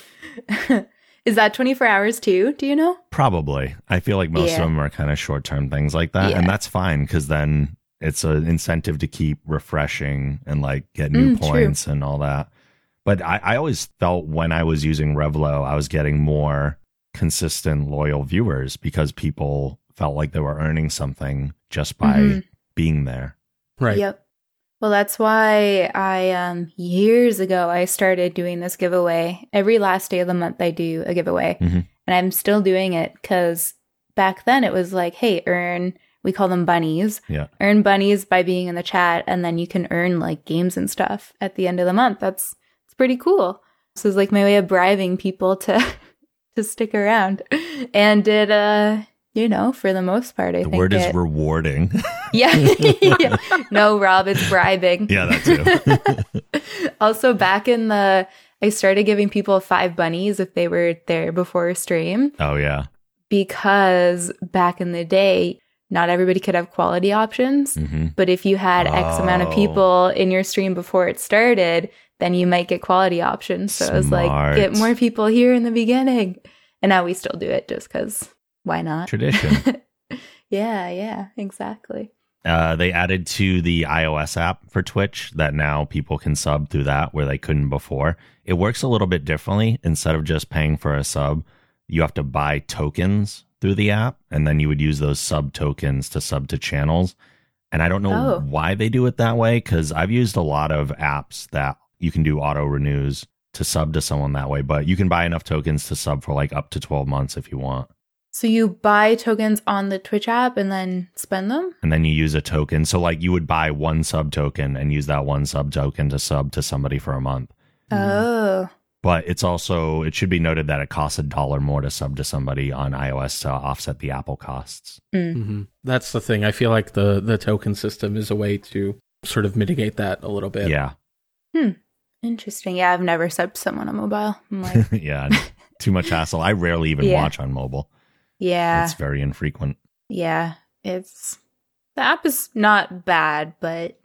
is that 24 hours too? Do you know? Probably. I feel like most Yeah. of them are kind of short term things like that. Yeah. And that's fine because then it's an incentive to keep refreshing and like get new Mm, true. points and all that. But I, I always felt when I was using Revlo, I was getting more consistent, loyal viewers because people felt like they were earning something just by Mhm. being there. Right. Yep. Well, that's why I um years ago I started doing this giveaway. Every last day of the month I do a giveaway. Mhm. And I'm still doing it cuz back then it was like, "Hey, earn we call them bunnies. Yeah. Earn bunnies by being in the chat and then you can earn like games and stuff at the end of the month." That's it's pretty cool. This is like my way of bribing people to (laughs) to stick around. And it uh you know, for the most part, I think The think word is rewarding. (laughs) yeah. (laughs) Yeah. No, Rob, it's bribing. yeah, that too. (laughs) Also, back in the, I started giving people five bunnies if they were there before stream oh yeah. because back in the day, not everybody could have quality options. hmm But if you had X amount of Oh. people in your stream before it started, then you might get quality options. So it was like, get more people here in the beginning. And now we still do it just because why not? Tradition. (laughs) yeah, yeah, exactly. Uh, they added to the iOS app for Twitch that now people can sub through that where they couldn't before. It works a little bit differently. Instead of just paying for a sub, you have to buy tokens through the app, and then you would use those sub tokens to sub to channels. And I don't know Oh. why they do it that way because I've used a lot of apps that you can do auto renews to sub to someone that way, but you can buy enough tokens to sub for like up to 12 months if you want. So you buy tokens on the Twitch app and then spend them? and then you use a token. So like you would buy one sub token and use that one sub token to sub to somebody for a month. Oh. But it's also it should be noted that it costs a dollar more to sub to somebody on iOS to offset the Apple costs. hmm That's the thing. I feel like the the token system is a way to sort of mitigate that a little bit. Yeah. Interesting. Yeah, I've never subbed someone on mobile. I'm like, (laughs) Yeah. Too much hassle. I rarely even (laughs) Yeah. watch on mobile. yeah, It's very infrequent. yeah. It's the app is not bad, but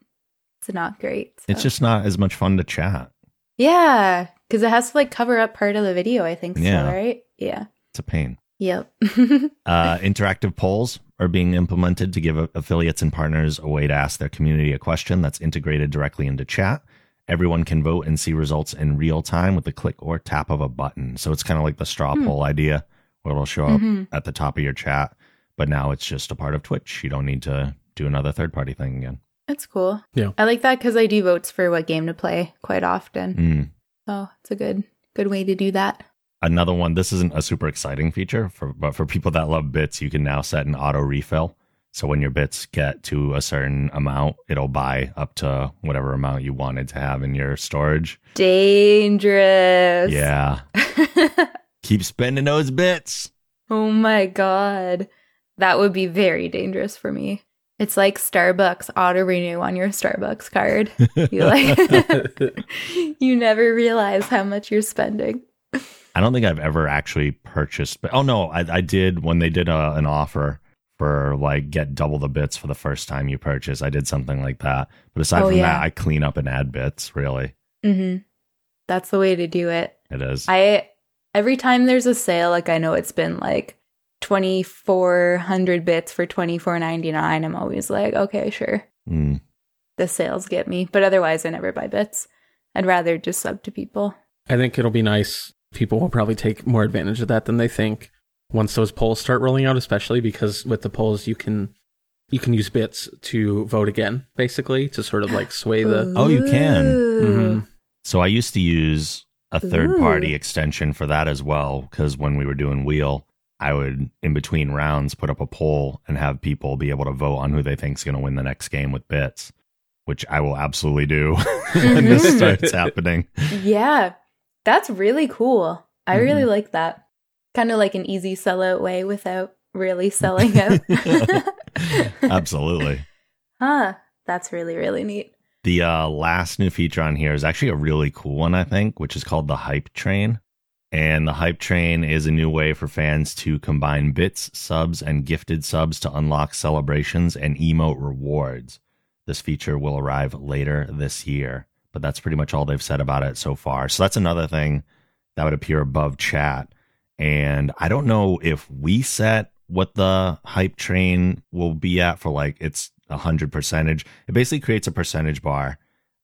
it's not great. It's just not as much fun to chat. yeah, because it has to like cover up part of the video. I think Yeah. so, right? Yeah. It's a pain. Yep. (laughs) Uh, interactive polls are being implemented to give affiliates and partners a way to ask their community a question that's integrated directly into chat. Everyone can vote and see results in real time with the click or tap of a button. So it's kind of like the straw Hmm. poll idea where it'll show up Mhm. at the top of your chat, but now it's just a part of Twitch. You don't need to do another third party thing again. That's cool. Yeah. I like that because I do votes for what game to play quite often. Mm. So it's a good good way to do that. Another one, this isn't a super exciting feature, for, but for people that love bits, you can now set an auto refill. So when your bits get to a certain amount, it'll buy up to whatever amount you wanted to have in your storage. Dangerous. Yeah. (laughs) Keep spending those bits. oh my god. That would be very dangerous for me. It's like Starbucks auto renew on your Starbucks card. You like (laughs) (laughs) you never realize how much you're spending. I don't think I've ever actually purchased, but oh no, I, I did when they did a, an offer for like get double the bits for the first time you purchase. I did something like that. But aside Oh, from yeah. that, I clean up and add bits, really. hmm That's the way to do it. It is. I every time there's a sale, like I know it's been like twenty four hundred bits for twenty four ninety nine. I'm always like, okay, sure, Mm. the sales get me, but otherwise I never buy bits. I'd rather just sub to people. I think it'll be nice. People will probably take more advantage of that than they think once those polls start rolling out, especially because with the polls you can you can use bits to vote again, basically, to sort of like sway the (gasps) Oh, you can. Ooh. Mhm. So I used to use a third party extension for that as well because when we were doing wheel, I would in between rounds put up a poll and have people be able to vote on who they think's going to win the next game with bits, which I will absolutely do (laughs) when this Mhm. starts happening. Yeah, that's really cool. I really Mhm. like that. Kind of like an easy sellout way without really selling out. (laughs) Absolutely. huh. That's really, really neat. The uh, last new feature on here is actually a really cool one, I think, which is called the Hype Train. And the Hype Train is a new way for fans to combine bits, subs, and gifted subs to unlock celebrations and emote rewards. This feature will arrive later this year, but that's pretty much all they've said about it so far. So that's another thing that would appear above chat. And I don't know if we set what the hype train will be at for like its a hundred percentage. It basically creates a percentage bar.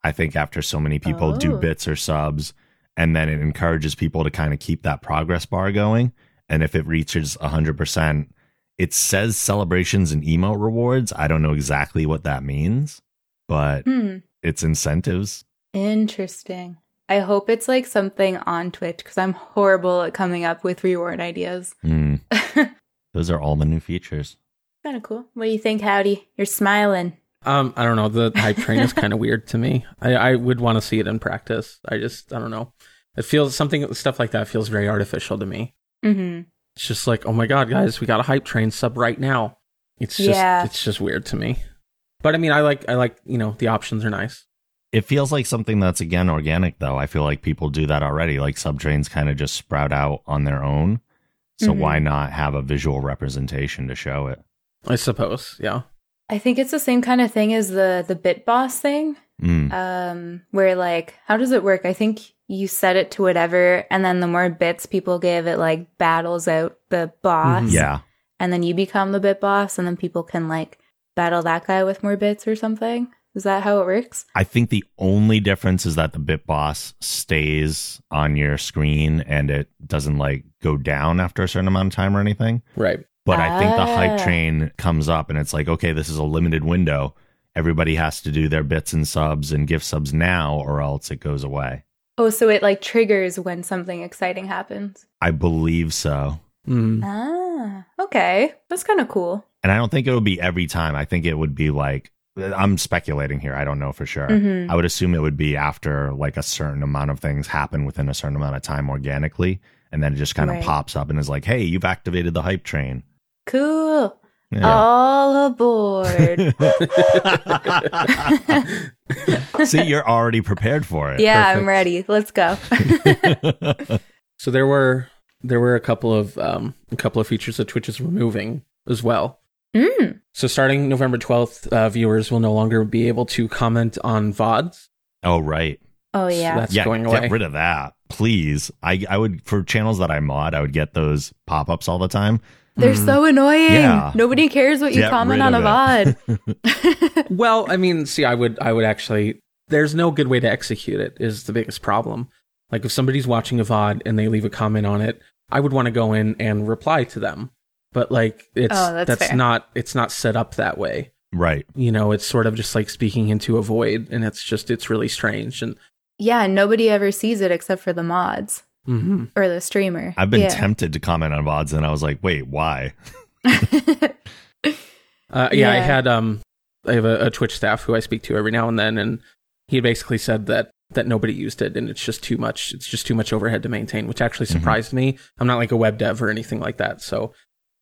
I think after so many people do Oh. bits or subs, and then it encourages people to kind of keep that progress bar going. And if it reaches a hundred percent, it says celebrations and emote rewards. I don't know exactly what that means, but Hmm. it's incentives. Interesting. I hope it's like something on Twitch because I'm horrible at coming up with reward ideas. Kind (laughs) Those are all the new features. Kind of cool. What do you think, Howdy? You're smiling. Um, I don't know. The hype train is kind of weird to me. I, I would want to see it in practice. I just, I don't know. It feels something, stuff like that feels very artificial to me. Mm-hmm. It's just like, oh my god, guys, we got a hype train sub right now. It's just Yeah. it's just weird to me. But I mean, I like I like you know the options are nice. It feels like something that's again organic though. I feel like people do that already. Like subtrains kind of just sprout out on their own. So Mhm. why not have a visual representation to show it? I suppose, yeah. I think it's the same kind of thing as the the bit boss thing. Mm. Um, where like, how does it work? I think you set it to whatever, and then the more bits people give, it like battles out the boss. Mhm. Yeah. and then you become the bit boss, and then people can like battle that guy with more bits or something. Is that how it works? I think the only difference is that the bit boss stays on your screen and it doesn't like go down after a certain amount of time or anything. Right. But I think the hype Ah. train comes up and it's like, okay, this is a limited window. Everybody has to do their bits and subs and gift subs now or else it goes away. Oh, so it like triggers when something exciting happens. I believe so. Mm. Ah, okay, that's kind of cool. And I don't think it would be every time. I think it would be like, I'm speculating here. I don't know for sure. Mhm. I would assume it would be after like a certain amount of things happen within a certain amount of time organically. And then it just kind of Right. pops up and is like, hey, you've activated the hype train. Cool. Yeah. All aboard. (laughs) See, you're already prepared for it. yeah, Perfect. I'm ready. Let's go. (laughs) So there were there were a couple of um a couple of features that Twitch is removing as well. Mm. So starting November twelfth, uh, viewers will no longer be able to comment on VODs. oh, right. Oh So yeah. that's yeah, going away. get rid of that, please. I I would for channels that I mod, I would get those pop ups all the time. They're Mm. so annoying. Yeah. Nobody cares what you Get comment on a of VOD. (laughs) Well, I mean, see, I would, I would actually. There's no good way to execute it. Is the biggest problem. Like if somebody's watching a VOD and they leave a comment on it, I would want to go in and reply to them. But like, it's Oh, that's fair. not, it's not set up that way. Right. You know, it's sort of just like speaking into a void, and it's just, it's really strange. And yeah, nobody ever sees it except for the mods mhm. or the streamer. I've been yeah. tempted to comment on VODs and I was like, wait, why? (laughs) Uh, yeah, I had um, I have a, a Twitch staff who I speak to every now and then, and he basically said that that nobody used it, and it's just too much. It's just too much overhead to maintain, which actually Mhm. surprised me. I'm not like a web dev or anything like that, so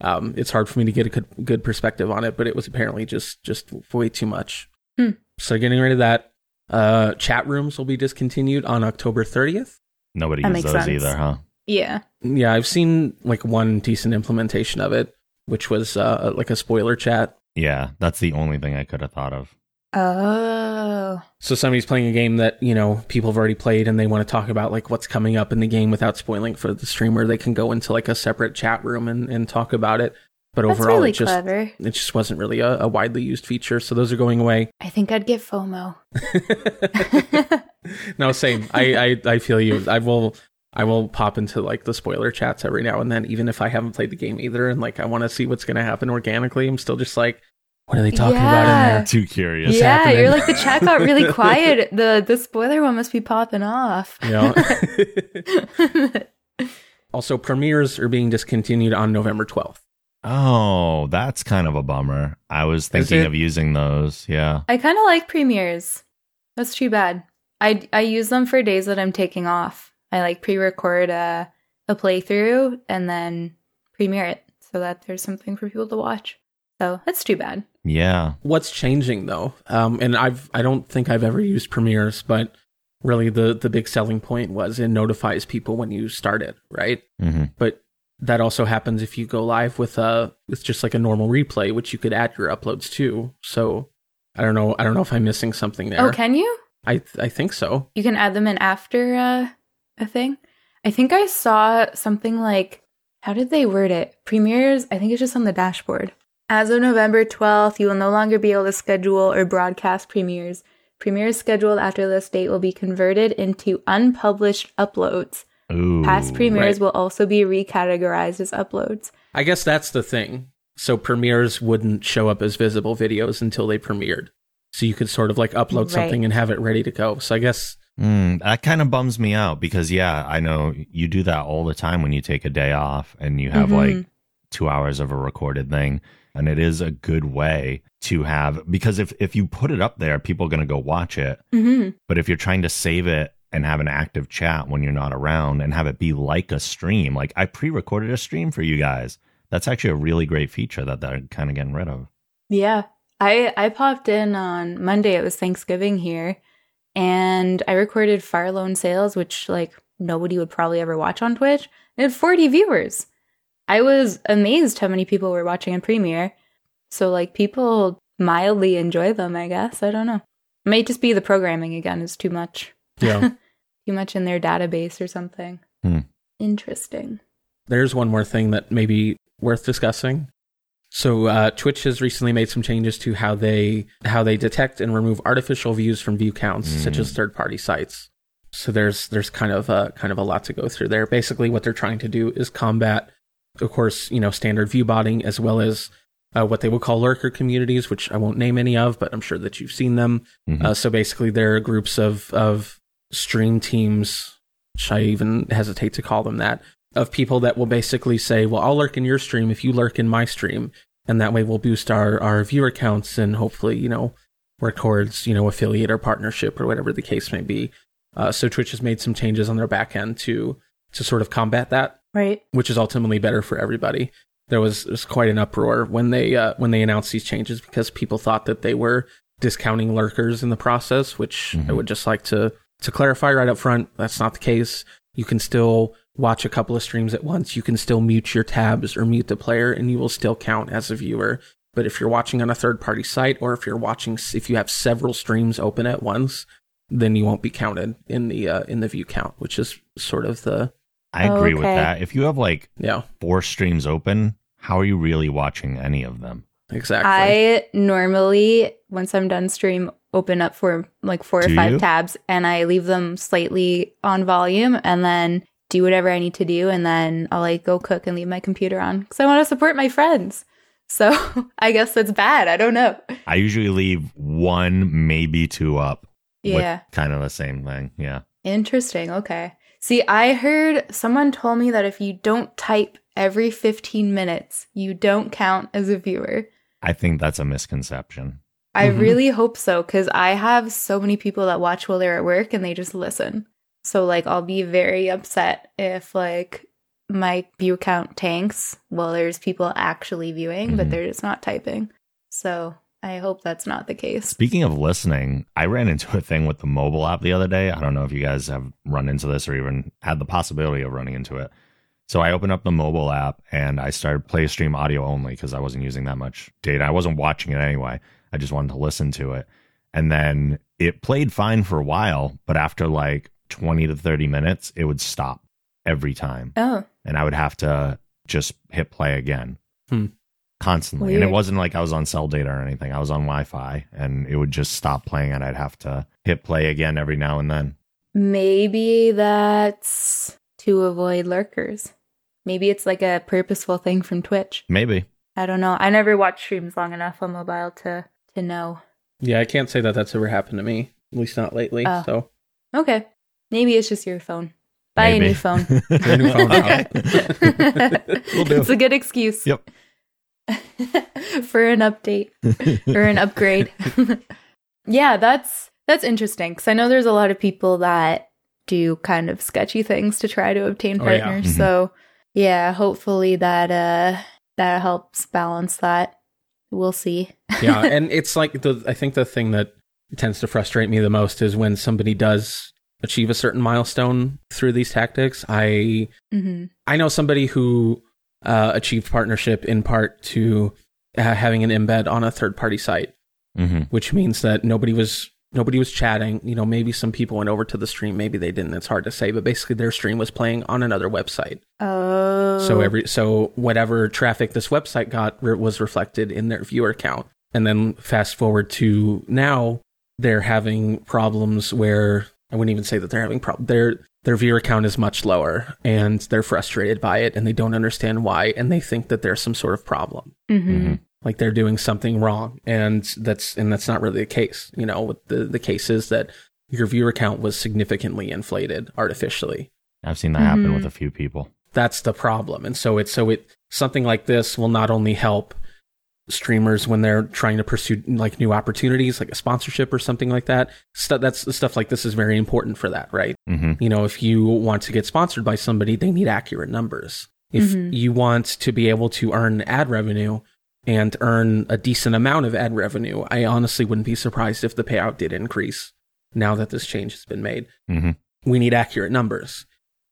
um, it's hard for me to get a good, good perspective on it. But it was apparently just just way too much. Hmm. So getting rid of that. Uh, chat rooms will be discontinued on October 30th. Nobody That uses those sense. either, huh? yeah. Yeah, I've seen like one decent implementation of it, which was uh, like a spoiler chat Yeah, that's the only thing I could have thought of. Oh. So somebody's playing a game that, you know, people have already played and they want to talk about like what's coming up in the game without spoiling for the streamer, they can go into like a separate chat room and, and talk about it. But That's overall really it just clever. it just wasn't really a, a widely used feature. So those are going away. I think I'd get FOMO. (laughs) no, same. I, I, I feel you. I will I will pop into like the spoiler chats every now and then, even if I haven't played the game either and like I want to see what's gonna happen organically. I'm still just like, what are they talking about in Yeah. there? Too curious. What's yeah, happening? you're like the chat got really (laughs) quiet. The the spoiler one must be popping off. You know? (laughs) also, premieres are being discontinued on November 12th. Oh, that's kind of a bummer. I was thinking of using those. Yeah. I kind of like premieres. That's too bad. I I use them for days that I'm taking off. I like pre-record a a playthrough and then premiere it so that there's something for people to watch. So that's too bad. Yeah. What's changing though? Um, and I've I don't think I've ever used premieres, but really the the big selling point was it notifies people when you start it, right? hmm But that also happens if you go live with a with just like a normal replay, which you could add your uploads to. So I don't know. I don't know if I'm missing something there. Oh, can you? I I think so. You can add them in after uh, a thing. I think I saw something like, how did they word it? Premieres. I think it's just on the dashboard. As of November 12th, you will no longer be able to schedule or broadcast premieres. Premieres scheduled after this date will be converted into unpublished uploads. Ooh. Past premieres right. will also be recategorized as uploads. I guess that's the thing. So premieres wouldn't show up as visible videos until they premiered. So you could sort of like upload Right. something and have it ready to go. So I guess Mm, that kind of bums me out because, yeah, I know you do that all the time when you take a day off and you have Mhm. like two hours of a recorded thing. And it is a good way to have, because if, if you put it up there, people are going to go watch it. hmm But if you're trying to save it and have an active chat when you're not around and have it be like a stream. Like I pre-recorded a stream for you guys. That's actually a really great feature that they're kind of getting rid of. Yeah. I I popped in on Monday. It was Thanksgiving here, and I recorded Fire Loan Sales, which like nobody would probably ever watch on Twitch. It had 40 viewers. I was amazed how many people were watching in Premiere. So like people mildly enjoy them, I guess. I don't know. It may just be the programming again is too much. Yeah. (laughs) too much in their database or something. Hmm. Interesting. There's one more thing that may be worth discussing. So uh, Twitch has recently made some changes to how they how they detect and remove artificial views from view counts, Mm. such as third party sites. So there's there's kind of a kind of a lot to go through there. Basically, what they're trying to do is combat, of course, you know, standard view botting as well as uh, what they will call lurker communities, which I won't name any of, but I'm sure that you've seen them. Mhm. Uh, so basically, there are groups of of stream teams, which I even hesitate to call them that, of people that will basically say, "Well, I'll lurk in your stream if you lurk in my stream," and that way we'll boost our our viewer counts and hopefully, you know, work towards you know affiliate or partnership or whatever the case may be. Uh, so Twitch has made some changes on their back end to to sort of combat that Right. which is ultimately better for everybody. There was, was quite an uproar when they uh, when they announced these changes because people thought that they were discounting lurkers in the process, which I Mhm. would just like to to clarify right up front. That's not the case. You can still watch a couple of streams at once. You can still mute your tabs or mute the player, and you will still count as a viewer. But if you're watching on a third party site, or if you're watching, if you have several streams open at once, then you won't be counted in the uh, in the view count, which is sort of the I agree with that. If you have like yeah four streams open, how are you really watching any of them? exactly. I normally, once I'm done stream, open up for like four or Do five you? tabs and I leave them slightly on volume and then do whatever I need to do. And then I'll like go cook and leave my computer on because I want to support my friends. (laughs) So I guess that's bad. I don't know. I usually leave one, maybe two up. Yeah. kind of the same thing. Yeah. Interesting. Okay. See, I heard someone told me that if you don't type every 15 minutes, you don't count as a viewer. I think that's a misconception. I Mhm. really hope so because I have so many people that watch while they're at work and they just listen. So like I'll be very upset if like my view count tanks while there's people actually viewing, but Mhm. they're just not typing. So I hope that's not the case. Speaking of listening, I ran into a thing with the mobile app the other day. I don't know if you guys have run into this or even had the possibility of running into it. So I opened up the mobile app and I started play stream audio only because I wasn't using that much data. I wasn't watching it anyway. I just wanted to listen to it. And then it played fine for a while, but after like 20 to 30 minutes, it would stop every time. Oh, and I would have to just hit play again Hmm. Constantly. And it wasn't like I was on cell data or anything. I was on Wi Fi and it would just stop playing and I'd have to hit play again every now and then. maybe that's to avoid lurkers. Maybe it's like a purposeful thing from Twitch. Maybe. I don't know. I never watched streams long enough on mobile to to know. Yeah, I can't say that that's ever happened to me, at least not lately. Oh. So Okay. Maybe it's just your phone. Buy Maybe. (laughs) a new phone. a new phone. okay. (laughs) Will do. It's a good excuse. Yep. (laughs) For an update or an upgrade. (laughs) yeah, that's that's interesting cuz I know there's a lot of people that do kind of sketchy things to try to obtain Oh, yeah. partners. Mhm. So, yeah, hopefully that uh that helps balance that. We'll see. (laughs) yeah, and it's like the I think the thing that tends to frustrate me the most is when somebody does achieve a certain milestone through these tactics. I Mhm. I know somebody who uh, achieved partnership in part to uh, having an embed on a third party site, hmm which means that nobody was nobody was chatting. You know, maybe some people went over to the stream, maybe they didn't. It's hard to say, but basically their stream was playing on another website. Oh. So every so whatever traffic this website got re- was reflected in their viewer count. And then fast forward to now, they're having problems where I wouldn't even say that they're having problems. Their their viewer count is much lower, and they're frustrated by it, and they don't understand why, and they think that there's some sort of problem, Mhm. like they're doing something wrong, and that's and that's not really the case. You know, what the the case is that your viewer count was significantly inflated artificially I've seen that happen Mhm. with a few people. that's the problem and so it so it something like this will not only help streamers when they're trying to pursue like new opportunities, like a sponsorship or something like that. Stuff that's stuff like this is very important for that, right? hmm You know, if you want to get sponsored by somebody, they need accurate numbers. If Mhm. you want to be able to earn ad revenue and earn a decent amount of ad revenue, I honestly wouldn't be surprised if the payout did increase now that this change has been made. hmm We need accurate numbers.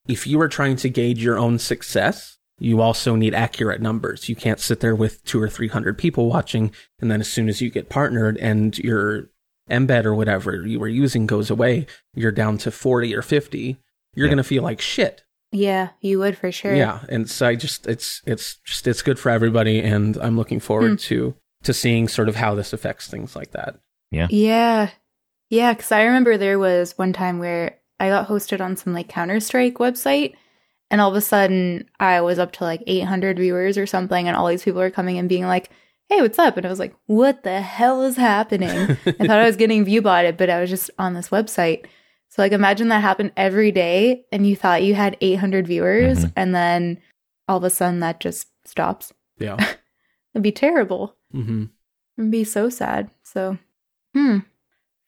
If you are trying to gauge your own success, you also need accurate numbers. You can't sit there with two or 300 people watching, and then as soon as you get partnered and your embed or whatever you were using goes away, you're down to 40 or 50, you're Yeah. going to feel like shit. Yeah, you would for sure. Yeah, and so I just it's it's just it's good for everybody, and I'm looking forward Hmm. to to seeing sort of how this affects things like that. Yeah. Yeah. Yeah, because I remember there was one time where I got hosted on some like Counter Strike website, and all of a sudden I was up to like 800 viewers or something, and all these people were coming and being like, hey, what's up? And I was like, what the hell is happening? (laughs) I thought I was getting view botted, but I was just on this website. So, like, imagine that happened every day, and you thought you had 800 viewers, Mhm. and then all of a sudden that just stops. Yeah. (laughs) It'd be terrible. Mm-hmm. It'd be so sad. So, hmm.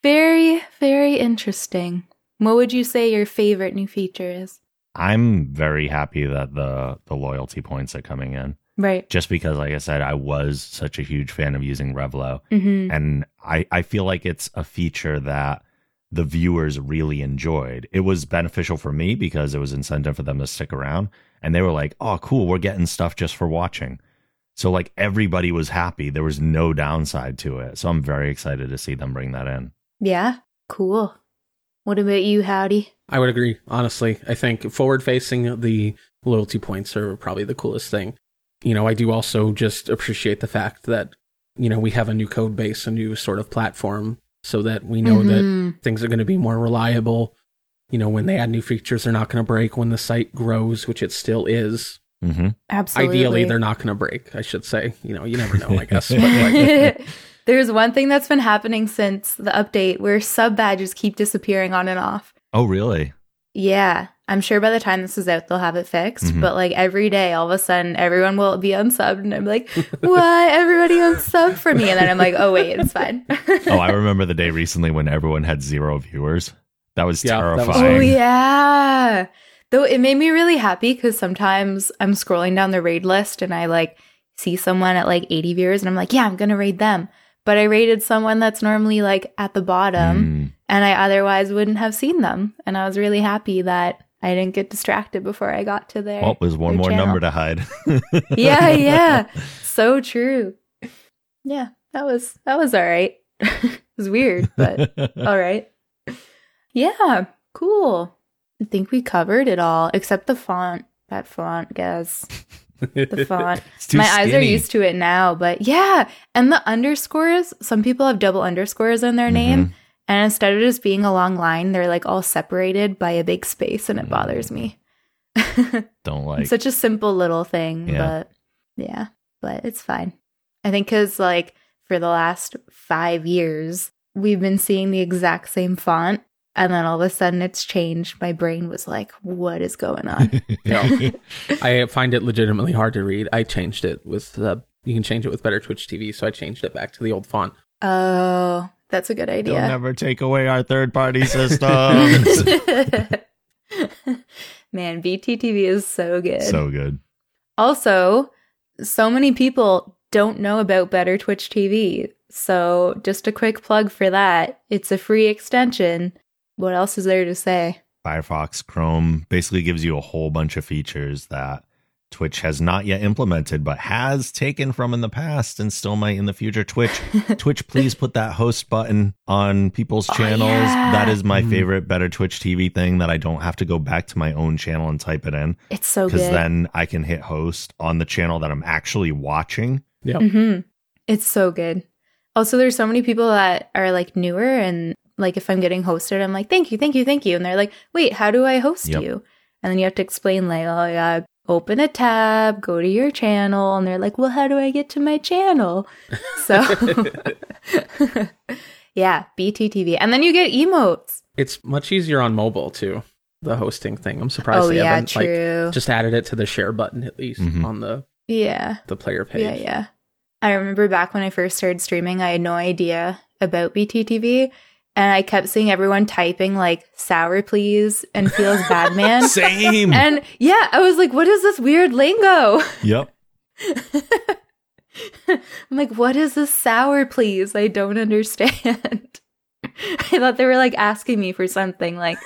Very, very interesting. What would you say your favorite new feature is? I'm very happy that the the loyalty points are coming in. Right. Just because, like I said, I was such a huge fan of using Revlo, Mm-hmm. and I I feel like it's a feature that the viewers really enjoyed. It was beneficial for me because it was incentive for them to stick around, and they were like, "Oh, cool, we're getting stuff just for watching." So like everybody was happy. There was no downside to it. So I'm very excited to see them bring that in. Yeah. Cool. What about you, Howdy? I would agree. Honestly, I think forward facing the loyalty points are probably the coolest thing. You know, I do also just appreciate the fact that you know we have a new code base, a new sort of platform, so that we know that Mhm. things are going to be more reliable. You know, when they add new features, they're not going to break. When the site grows, which it still is, hmm Absolutely. ideally they're not going to break. I should say. You know, you never know. I guess. (laughs) But like, (laughs) There's one thing that's been happening since the update where sub badges keep disappearing on and off. Oh, really? Yeah. I'm sure by the time this is out, they'll have it fixed. Mhm. But like every day, all of a sudden, everyone will be unsubbed. And I'm like, why? Everybody unsubbed for me. And then I'm like, oh, wait, it's fine. (laughs) Oh, I remember the day recently when everyone had zero viewers. That was Yeah, that was- terrifying. Oh yeah. Though it made me really happy because sometimes I'm scrolling down the raid list and I like see someone at like 80 viewers and I'm like, yeah, I'm gonna raid them. But I raided someone that's normally like at the bottom Mm. and I otherwise wouldn't have seen them. And I was really happy that I didn't get distracted before I got to their Well, was one more channel. number to hide. (laughs) (laughs) Yeah, yeah. So true. Yeah, that was that was all right. (laughs) it was weird, but all right. Yeah, cool. I think we covered it all except the font. That font, guys. The (laughs) font. My eyes are used to it now, but yeah. And the underscores, some people have double underscores in their Mm-hmm. name. And instead of just being a long line, they're like all separated by a big space and it Mm. bothers me. (laughs) Don't like. Such a simple little thing, Yeah. but yeah, but it's fine. I think because, like, for the last five years, we've been seeing the exact same font. And then all of a sudden it's changed. My brain was like, what is going on? (laughs) Yeah. I find it legitimately hard to read. I changed it with uh, you can change it with Better Twitch TV, so I changed it back to the old font. oh, that's a good Don't idea. never take away our third party (laughs) systems. (laughs) Man, BTTV is so good. so good. Also, so many people don't know about Better Twitch TV. So, just a quick plug for that. It's a free extension. What else is there to say? Firefox, Chrome basically gives you a whole bunch of features that Twitch has not yet implemented, but has taken from in the past and still might in the future. Twitch, (laughs) Twitch, please put that host button on people's Oh, channels. yeah. That is my Mhm. favorite Better Twitch TV thing that I don't have to go back to my own channel and type it in It's so good. because then I can hit host on the channel that I'm actually watching. Yep. hmm It's so good. Also, there's so many people that are like newer and like if I'm getting hosted, I'm like, thank you, thank you, thank you. And they're like, wait, how do I host Yep. you? And then you have to explain, like, oh, yeah, open a tab, go to your channel. And they're like, well, how do I get to my channel? So, (laughs) yeah, BTTV. And then you get emotes. It's much easier on mobile too. The hosting thing. I'm surprised oh, they yeah, haven't like just added it to the share button at least Mhm. on the yeah. the player page. Yeah, yeah. I remember back when I first started streaming, I had no idea about BTTV. And I kept seeing everyone typing like sour please and feels bad man. (laughs) Same. and yeah, I was like, what is this weird lingo? (laughs) yep. I'm like, what is this sour please? I don't understand. (laughs) I thought they were like asking me for something like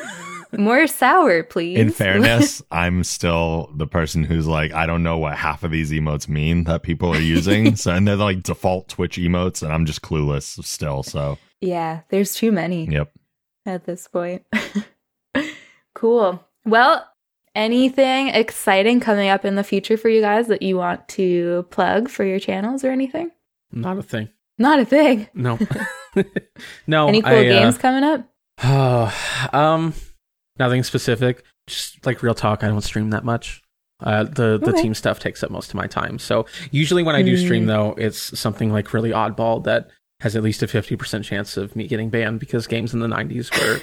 more sour, please. In fairness, I'm still the person who's like, I don't know what half of these emotes mean that people are using. so, and they're like default Twitch emotes, and I'm just clueless still. So, yeah, there's too many yep. at this point. (laughs) cool. Well, anything exciting coming up in the future for you guys that you want to plug for your channels or anything? Not a thing. Not a thing. No. (laughs) (laughs) no. Any cool I, uh, games coming up? Oh, (sighs) um, nothing specific. Just like real talk, I don't stream that much. Uh, the the Okay. team stuff takes up most of my time. So usually when I do stream, Mm. though, it's something like really oddball that has at least a fifty percent chance of me getting banned because games in the '90s were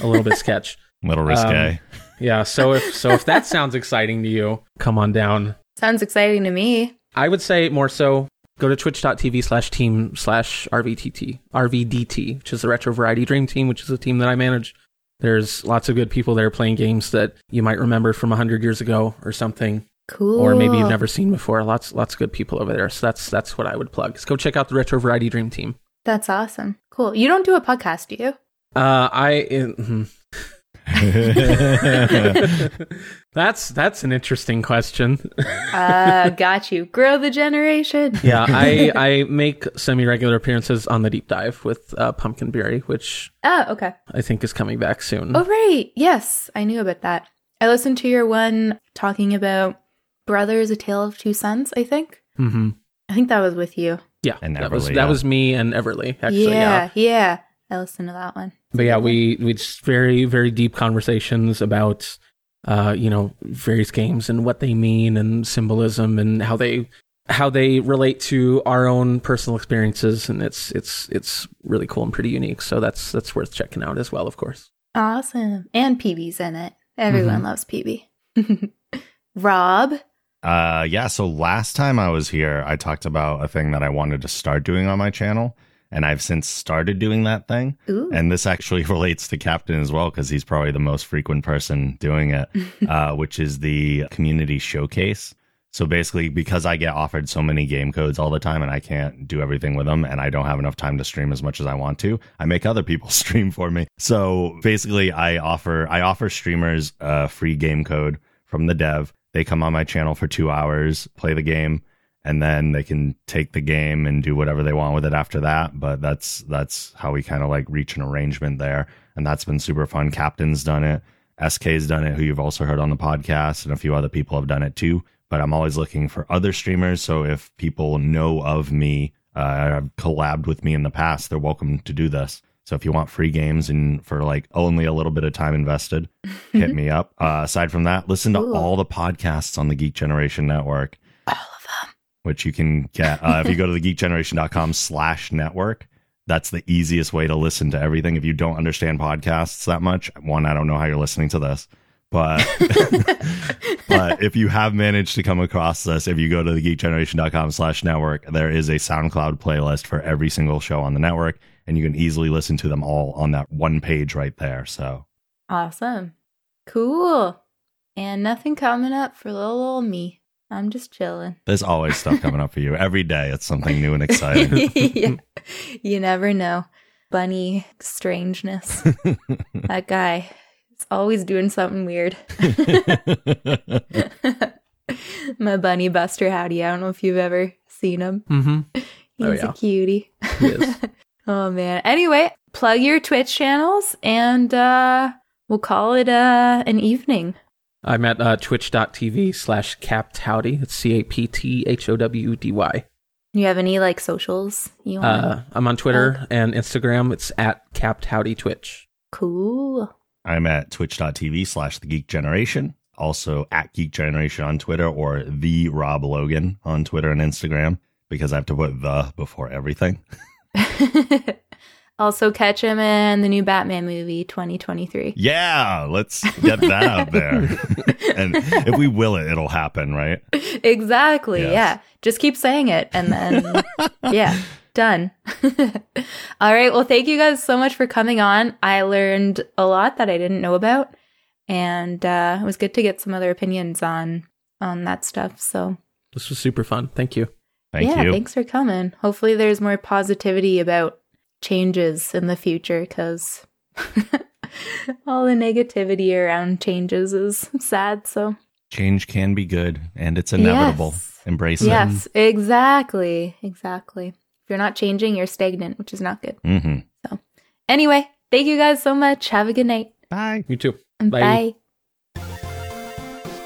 a little bit sketch. (laughs) Little risque. Um, yeah. So if so, if that sounds exciting to you, come on down. Sounds exciting to me. I would say more so go to twitch.tv slash team slash RVTT, RVDT, which is the Retro Variety Dream Team, which is a team that I manage. There's lots of good people there playing games that you might remember from 100 years ago or something, Cool. or maybe you've never seen before. Lots lots of good people over there. So that's that's what I would plug. So go check out the Retro Variety Dream Team. That's awesome. Cool. You don't do a podcast, do you? Uh, I mhm. (laughs) that's that's an interesting question. Uh, got you. Grow the generation. (laughs) yeah, I I make semi regular appearances on the deep dive with uh, Pumpkinberry, which Oh, okay. I think is coming back soon. Oh, right. Yes, I knew about that. I listened to your one talking about Brothers: A Tale of Two Sons. I think. hmm I think that was with you. Yeah, And that was Everly, that yeah. was me and Everly actually. Yeah, yeah, yeah. I listened to that one. but yeah, we we just very very deep conversations about uh you know various games and what they mean and symbolism and how they how they relate to our own personal experiences and it's it's it's really cool and pretty unique. So that's that's worth checking out as well, of course. Awesome. And PB's in it. Everyone Mhm. loves PB. (laughs) Rob. Uh, yeah. So last time I was here, I talked about a thing that I wanted to start doing on my channel, and I've since started doing that thing. Ooh. And this actually (laughs) relates to Captain as well because he's probably the most frequent person doing it, (laughs) uh, which is the community showcase. So basically, because I get offered so many game codes all the time and I can't do everything with them and I don't have enough time to stream as much as I want to, I make other people (laughs) stream for me. So basically, I offer I offer streamers a free game code from the dev. They come on my channel for two hours, play the game, and then they can take the game and do whatever they want with it after that. But that's that's how we kind of like reach an arrangement there, and that's been super fun. Captain's done it, SK's done it, who you've also heard on the podcast, and a few other people have done it too. But I'm always looking for other streamers. So if people know of me, uh, have collabed with me in the past, they're welcome to do this. So if you want free games and for like only a little bit of time invested, (laughs) hit me up. Uh, aside from that, listen to Cool. all the podcasts on the Geek Generation Network All of them. which you can get uh, if you go to the (laughs) geekgeneration.com slash network that's the easiest way to listen to everything if you don't understand podcasts that much one i don't know how you're listening to this but (laughs) but if you have managed to come across this if you go to the geekgeneration.com slash network there is a soundcloud playlist for every single show on the network and you can easily listen to them all on that one page right there so Awesome. Cool. And nothing coming up for little old me. I'm just chilling. there's always stuff coming up for you (laughs) every day it's something new and exciting (laughs) yeah. You never know. Bunny strangeness. (laughs) that guy is always doing something weird. My bunny Buster Howdy. I don't know if you've ever seen him. Mm-hmm. He's Oh, yeah. a cutie. He is. Oh man. Anyway, plug your Twitch channels and uh we'll call it uh an evening. I'm at uh, twitch.tv slash CaptHowdy. It's C A P T H O W D Y. You have any like socials you want? Uh, I'm on Twitter and Instagram. It's at CaptHowdy twitch. cool. I'm at twitch.tv slash the geek generation. Also at Geek Generation on Twitter or the Rob Logan on Twitter and Instagram because I have to put the before everything. (laughs) (laughs) Also, catch him in the new Batman movie 2023. Yeah, let's get that out there. (laughs) and if we will it, it'll happen, right? Exactly. Yes. Yeah. Just keep saying it and then, (laughs) yeah, done. All right. Well, thank you guys so much for coming on. I learned a lot that I didn't know about, and uh, it was good to get some other opinions on on that stuff. So, This was super fun. Thank you. Thank yeah, you. thanks for coming. Hopefully, there's more positivity about changes in the future because (laughs) all the negativity around changes is (laughs) sad. So, Change can be good and it's inevitable. Yes. Embrace yes, exactly. Exactly. If you're not changing, you're stagnant, which is not good. it. hmm So, Anyway, thank you guys so much. Have a good night. Bye. You too. Bye. Bye.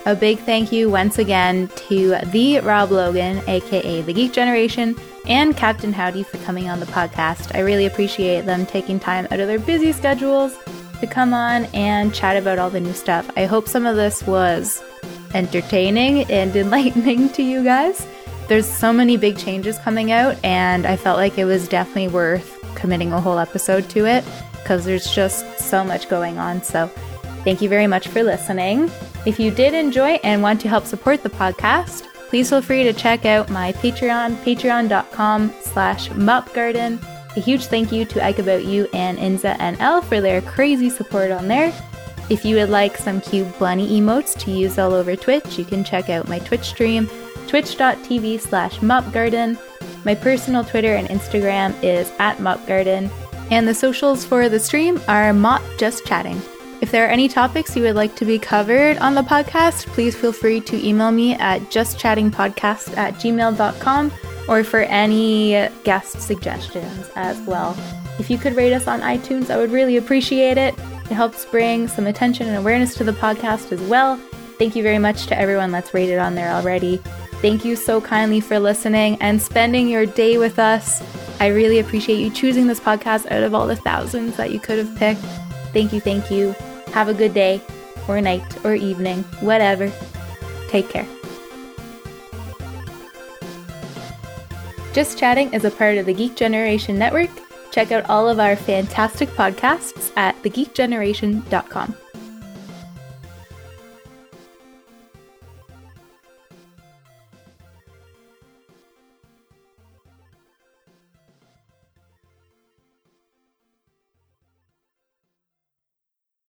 A big thank you once again to the Rob Logan, aka the Geek Generation, and Captain Howdy for coming on the podcast. I really appreciate them taking time out of their busy schedules to come on and chat about all the new stuff. I hope some of this was entertaining and (laughs) enlightening to you guys. There's so many big changes coming out, and I felt like it was definitely worth committing a whole episode to it because there's just so much going on. So, thank you very much for listening. If you did enjoy and want to help support the podcast, please feel free to check out my Patreon, patreon.com slash mopgarden. A huge thank you to Ike About You and Inza and Elle for their crazy support on there. If you would like some cute bunny emotes to use all over Twitch, you can check out my Twitch stream, twitch.tv slash mopgarden. My personal Twitter and Instagram is at mopgarden, and the socials for the stream are mop just chatting. If there are any topics you would like to be covered on the podcast, please feel free to email me at justchattingpodcast at gmail.com or for any guest suggestions as well. If you could rate us on iTunes, I would really appreciate it. It helps bring some attention and awareness to the podcast as well. Thank you very much to everyone that's rated on there already. Thank you so kindly for listening and spending your day with us. I really appreciate you choosing this podcast out of all the thousands that you could have picked. Thank you, thank you. Have a good day, or night, or evening, whatever. Take care. Just Chatting is a part of the Geek Generation Network. Check out all of our fantastic podcasts at thegeekgeneration.com.